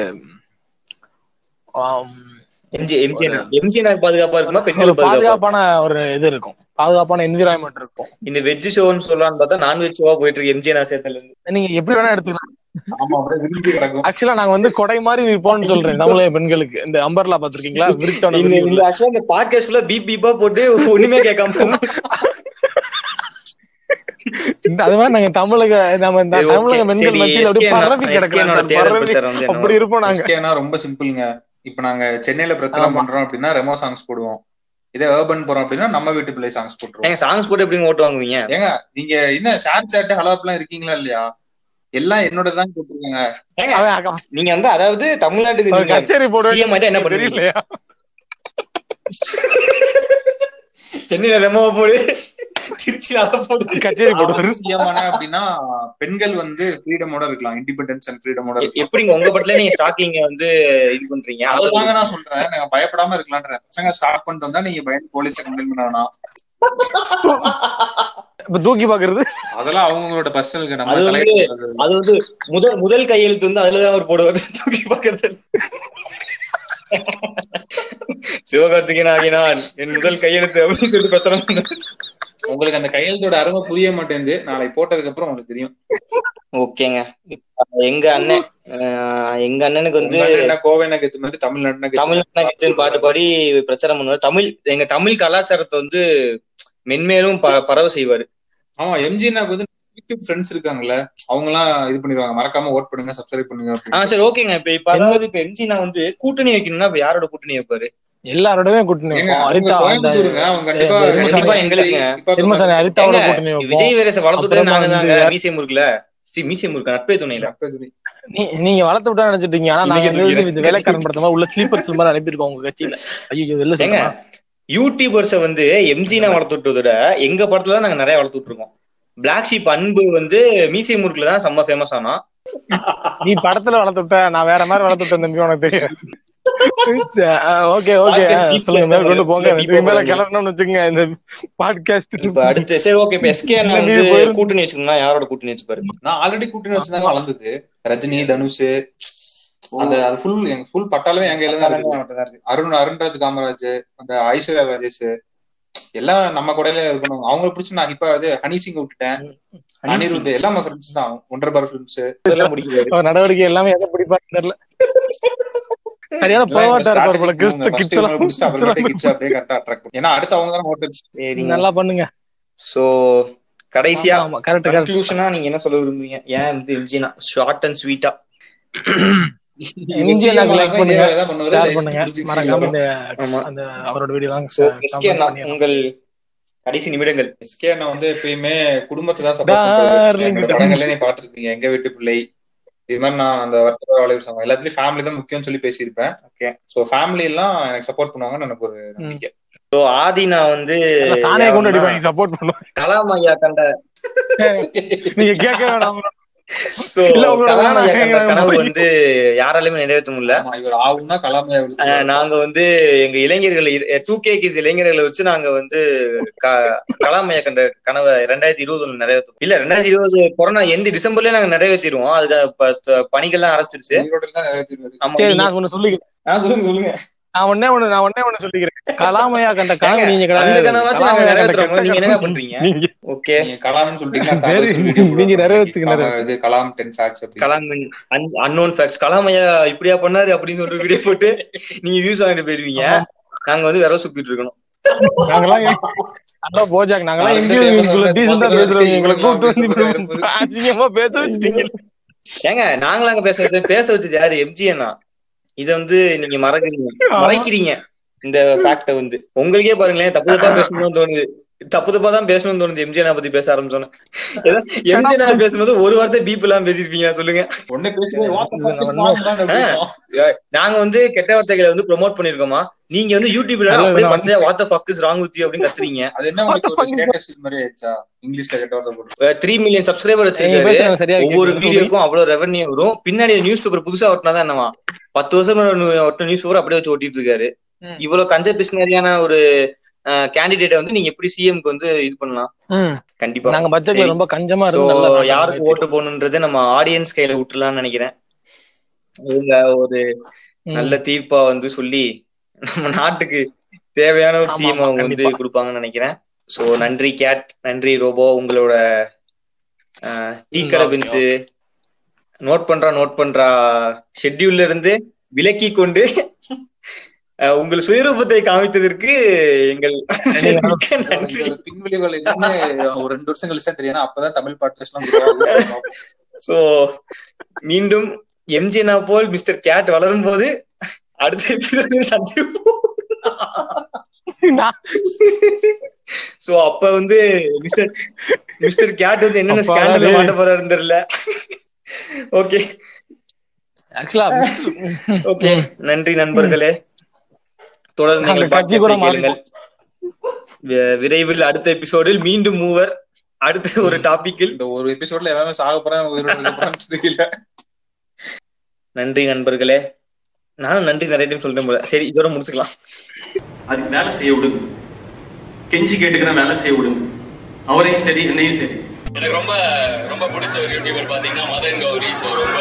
பாதுகாப்பா இருக்குமா? பெண்களுக்கு பாதுகாப்பா? பாதுகாப்பான ஒரு இது இருக்கும். பாதுகாப்பான என்விரான்மெண்ட் இருக்கும். இந்த வெஜ் ஷோன்னு சொல்லலாம்னு பார்த்தா நான்வெஜ் ஷோவா போயிட்டு இருக்கு எம்ஜி சேர்த்தல நீங்க எப்படி வேணா எடுத்துக்கலாம். ஆக்சுவலா நாங்க வந்து கொடை மாதிரி இருப்போம்னு சொல்றேன். தமிழக பெண்களுக்கு. இந்த அம்பர்லா பாத்திருக்கீங்களா இந்த இந்த ஆக்சுவலா இந்த பாட்காஸ்ட்ல பீப் பீப்பா போட்டு ஒண்ணுமே கேட்காம அது மாதிரி நாங்க தமிழக நம்ம. தமிழக பெண்கள் மத்தியில் அப்படியே பரவி அப்படி இருப்போம் நாங்க. ரொம்ப சிம்பிள்ங்க. இப்ப நாங்க சென்னையில பிரச்சனை. பண்றோம் அப்படின்னா ரெமோ சாங்ஸ் போடுவோம். இதே ஏர்பன் போறோம் அப்படின்னா நம்ம வீட்டு பிள்ளை சாங்ஸ் போட்டுருவோம். ஏங்க சாங்ஸ் போட்டு எப்படிங்க ஓட்டு வாங்குவீங்க? ஏங்க நீங்க என்ன ஷேர் சாட் ஹலோ எல்லாம் இருக்கீங்களா இல்லையா? எல்லாம் என்னோட தான் போட்டிருக்காங்க நீங்க வந்து அதாவது தமிழ்நாட்டுக்கு கச்சேரி போட ஆயிட்டா என்ன பண்ணுவீங்க? சென்னையில ரெமோ போடு போடு. கச்சேரி CM ஆனேன் அப்படின்னா பெண்கள் வந்து ஃப்ரீடமோட இருக்கலாம். இண்டிபெண்டன்ஸ் அண்ட் ஃப்ரீடமோட எ- இருக்கலாம். எப்படிங்க உங்க பட்ல நீங்க ஸ்டாக்கிங் வந்து இது பண்றீங்க? அதுதாங்க நான் சொல்றேன். நாங்க பயப்படாம இருக்கலான்றேன் பசங்க ஸ்டார்ட் பண்ணிட்டு வந்தா நீங்க பயந்து போலீஸ் கம்ப்ளைண்ட் பண்ண தூக்கி பாக்குறது? அதெல்லாம் அவங்களோட பர்சனலுக்கு நம்ம அது வந்து- அது வந்து முதல் முதல் கையெழுத்து வந்து அதுலதான் அவர் போடுவார். தூக்கி பாக்குறது. சிவகார்த்திகேயன் ஆகினான். என் முதல் கையெழுத்து அப்படின்னு சொல்லிட்டு பிரச்சனை. உங்களுக்கு அந்த கையெழுத்தோட அருமை புரிய மாட்டேங்குது. நாளைக்கு போட்டதுக்கு அப்புறம் உங்களுக்கு தெரியும். ஓகேங்க. எங்க அண்ணன் எங்க அண்ணனுக்கு வந்து உங்க அண்ணன் என்ன கோவை நகத்து மாதிரி தமிழ்நாடு நகத்து தமிழ் பாட்டு பாடி பிரச்சாரம் பண்ணுவார். தமிழ் எங்க தமிழ் கலாச்சாரத்தை வந்து மென்மேலும் ப- பரவ செய்வாரு. ஆமா எம்ஜினாக்கு வந்து யூடியூப் ஃப்ரெண்ட்ஸ் இருக்காங்கல்ல அவங்க எல்லாம் இது பண்ணிடுவாங்க. மறக்காம ஓட் பண்ணுங்க சப்ஸ்கிரைப் பண்ணுங்க ஆ சரி ஓகேங்க. இப்ப இப்ப அதாவது இப்ப எம்ஜினா வந்து கூட்டணி வைக்கணும்னா இப்ப யாரோட கூட்டணி வைப்பாரு? எல்லாரோடவே கூட்டணி விஜய் வேரச வளர்த்துட்டு நாங்க தாங்க வந்து- மீசியம் இருக்குல்ல சி மீசியம் இருக்கு நட்பே துணையில நீ- நீங்க வளர்த்து விட்டா நினைச்சிட்டீங்க ஆனா நாங்க வேலைக்காரன் படத்த மாதிரி உள்ள ஸ்லீப்பர்ஸ் மாதிரி அனுப்பியிருக்கோம் உங்க கட்சியில. ஐயோ வெளில யூடியூபர்ஸ வந்து எம்ஜினா வளர்த்து விட்டதை விட எங்க படத்துல தான் நாங்க நிறைய வளர்த்து விட்டுருக்கோம். பிளாக் ஷீப் அன்பு வந்து மீசியம் முறுக்குல தான் செம்ம ஃபேமஸ் ஆனா. நீ படத்துல வளர்த்து விட்ட நான் வேற மாதிரி வளர்த்து விட்டேன் தம்பி உனக்கு தெரியும். ஓகே ஓகே சொல்லுங்க போங்க. இதுக்கு மேல. கிளறணும்னு இந்த பாட்காஸ்ட் இப்ப அடுத்து சரி ஓகே இப்ப எஸ்கே வந்து. கூட்டணி வச்சுக்கணும்னா யாரோட கூட்டணி வச்சுப்பாரு நான் ஆல்ரெடி கூட்டணி வச்சுதாங்க வளர்ந்தது. ரஜினி தனுஷ் அந்த அது ஃபுல் எங்க ஃபுல் பட்டாளமே எங்க கையில தான் இருக்கு அருண் அருண்ராஜ் காமராஜ் அந்த ஐஸ்வர்யா ராஜேஷ் எல்லாம் நம்ம கூடல இருக்கணும். அவங்க பிடிச்சி நான் இப்ப அது ஹனி சிங் விட்டுட்டேன். அனிருத் எல்லாம் நம்ம ஃப்ரெண்ட்ஸ் தான். ஒன்றரை பார் ஃபிலிம்ஸ் இதெல்லாம் முடிக்கல நடவடிக்கை எல்லாமே எதை பிடிப்பாரு தெரியல. சரியான போராட்டம் இருப்பார் போல. கிறிஸ்து கிட்ஸ் எல்லாம். அப்படியே கரெக்டா அட்ராக்ட் ஏன்னா அடுத்து அவங்க தான் ஹோட்டல்ஸ் சரிங்க நல்லா பண்ணுங்க. சோ கடைசியா ஆமா கரெக்ட் கரெக்ட் கன்க்ளூஷனா நீங்க என்ன சொல்ல விரும்புறீங்க? ஏன் வந்து எம்ஜினா ஷார்ட் அண்ட் ஸ்வீட்டா உங்கள் கடைசி நிமிடங்கள். எஸ்கே அண்ணா வந்து எப்பயுமே குடும்பத்தை தான் படங்கள்ல பாத்திருப்பீங்க எங்க வீட்டு பிள்ளை. இது மாதிரி நான் அந்த வர்த்தக வளைவு சங்கம் எல்லாத்துலயும் ஃபேமிலி தான் முக்கியம்னு சொல்லி பேசியிருப்பேன். ஓகே சோ ஃபேமிலி எல்லாம் எனக்கு சப்போர்ட் பண்ணுவாங்கன்னு எனக்கு ஒரு நம்பிக்கை. சோ ஆதி நான் வந்து சாணியை கொண்டு அடிப்பாங்க. சப்போர்ட் பண்ணுவாங்க. கலாம் ஐயா கண்ட நீங்க கேட்க வேணாம். சோ. கனவு வந்து யாராலையுமே நிறைவேற்ற முடியல. நாங்க வந்து எங்க இளைஞர்கள் டூ கே கிஸ் இளைஞர்களை வச்சு நாங்க வந்து க- கலாம் ஐயா கண்ட கனவை ரெண்டாயிரத்தி இருபதுல நிறைவேற்றோம் இல்ல ரெண்டாயிரத்தி இருபது கொரோனா எந்த டிசம்பர்லயே நாங்க நிறைவேற்றிடுவோம். அதுக்கு பணிகள்லாம் ஆரம்பிச்சிருச்சு. நான் சொல்லுங்க சொல்லுங்க. நான் ஒண்ணே ஒண்ணு நான் ஒண்ணே ஒண்ணு சொல்லிக்கிறேன். கலாமையா கண்ட கனவு நீங்க நாங்க கலாமையா ஓகே. நீங்க கலாம்னு சொல்லிட்டீங்கன்னா சரி, தாத்தா சொல்லி video நீங்க நிறைவேத்துங்க. இது கலாம் டென் ஃபேக்ட்ஸ் அப்படி கலாம் அன்னோன் ஃபேக்ட்ஸ் கலாம் ஐயா இப்படியா பண்ணாரு அப்படின்னு சொல்லிட்டு வீடியோ போட்டு நீங்க வியூஸ் வாங்கிட்டு போயிருவீங்க. நாங்க வந்து விரல் சுத்திட்டு இருக்கணும். போஜாக் நாங்கெல்லாம் நான் இந்தியன் டீசெண்டா பேசுறோம் வச்சு கூப்பிட்டு வந்து அசிங்கமா பேச வச்சுட்டீங்க. ஏங்க நாங்களும் அங்க பேச வச்சது பேச வச்சது யாரு? எம்ஜி அண்ணா இத வந்து நீங்க மறக்கிறீங்க. மறைக்கிறீங்க. இந்த ஃபேக்ட வந்து. உங்களுக்கே பாருங்களேன் தப்பு தப்பா பேசணும்னு தோணுது. தப்பு தப்பா தான் பேசணும்னு தோணுது. எம்ஜி அண்ணா பத்தி பேச ஆரம்பிச்சோன்னு எம்ஜி அண்ணா பேசும்போது ஒரு வார்த்தை பீப் எல்லாம் பேசிருப்பீங்க சொல்லுங்க. தான். நாங்க வந்து கெட்ட வார்த்தைகளை வந்து ப்ரோமோட் பண்ணிருக்கோமா நீங்க வந்து யூடியூப்ல அப்படியே நான் பச்சை what fuck is wrong with you அப்படின்னு கத்துறீங்க. அது என்ன உங்களுக்கு ஒரு ஸ்டேட்டஸ் மாதிரி ஆயிடுச்சா? இங்கிலீஷ்ல கெட்ட வார்த்தை போட்டு. த்ரீ மில்லியன் சப்ஸ்கிரைபர் வச்சிருக்காரு. ஒவ்வொரு. வீடியோக்கும் அவ்வளவு ரெவன்யூ வரும். பின்னாடி நியூஸ் பேப்பர் புதுசா ஒட்டினாதான் என்னவா பத்து வருஷம் ஒட்ட நியூஸ் பேப்பர் அப்படியே வச்சு ஒட்டிட்டு இருக்காரு. இவ்வளவு கஞ்ச பிசினரியான ஒரு கேண்டிடேட்டை வந்து நீங்க எப்படி சிஎம்க்கு வந்து இது பண்ணலாம். கண்டிப்பா. நாங்க பட்ஜெட்ல. ரொம்ப கஞ்சமா நல்லா யாருக்கு ஓட்டு போகணுன்றது நம்ம ஆடியன்ஸ் கையில விட்டுலாம்னு நினைக்கிறேன். இவங்க ஒரு. நல்ல தீர்ப்பா வந்து சொல்லி நம்ம நாட்டுக்கு தேவையான ஒரு சிஎம் அவங்க வந்து. கொடுப்பாங்கன்னு நினைக்கிறேன். சோ நன்றி கேட். நன்றி ரோபோ. உங்களோட டீ கடை பெஞ்சு நோட் பண்றா நோட் பண்றா. ஷெட்யூல்ல இருந்து விலக்கி கொண்டு உங்கள் சுயரூபத்தை காமித்ததற்கு எங்கள் பின்விளைவுகள் ஒரு ரெண்டு வருஷம் கழிச்சு தெரியும். அப்பதான் தமிழ் பாட்காஸ்ட். சோ மீண்டும் எம்ஜினா போல் மிஸ்டர் கேட் வளரும் போது அடுத்த சந்திப்போம். சோ அப்ப வந்து மிஸ்டர் மிஸ்டர் கேட் வந்து என்னென்ன ஸ்கேண்டல். மாட்ட போறாருன்னு தெரியல. ஓகே ஓகே நன்றி நண்பர்களே. தொடர்ந்து நாங்க நீங்கள் கேளுங்கள் வி- விரைவில் அடுத்த எபிசோடில் மீண்டும் மூவர் அடுத்த ஒரு டாபிக்கில் இந்த ஒரு எபிசோட்ல எல்லாமே சாக போறேன் நன்றி நண்பர்களே. நானும் நன்றி நிறைய டைம் சொல்லிட்டேன் போல. சரி இதோட முடிச்சுக்கலாம். அதுக்கு வேலை செய்ய விடுங்க. கெஞ்சி கேட்டுக்கிற வேலை செய்ய விடுங்க. அவரையும் சரி என்னையும் சரி. எனக்கு ரொம்ப ரொம்ப பிடிச்ச ஒரு யூடியூபர் பாத்தீங்கன்னா மதன் கௌரி. இப்போ ரொம்ப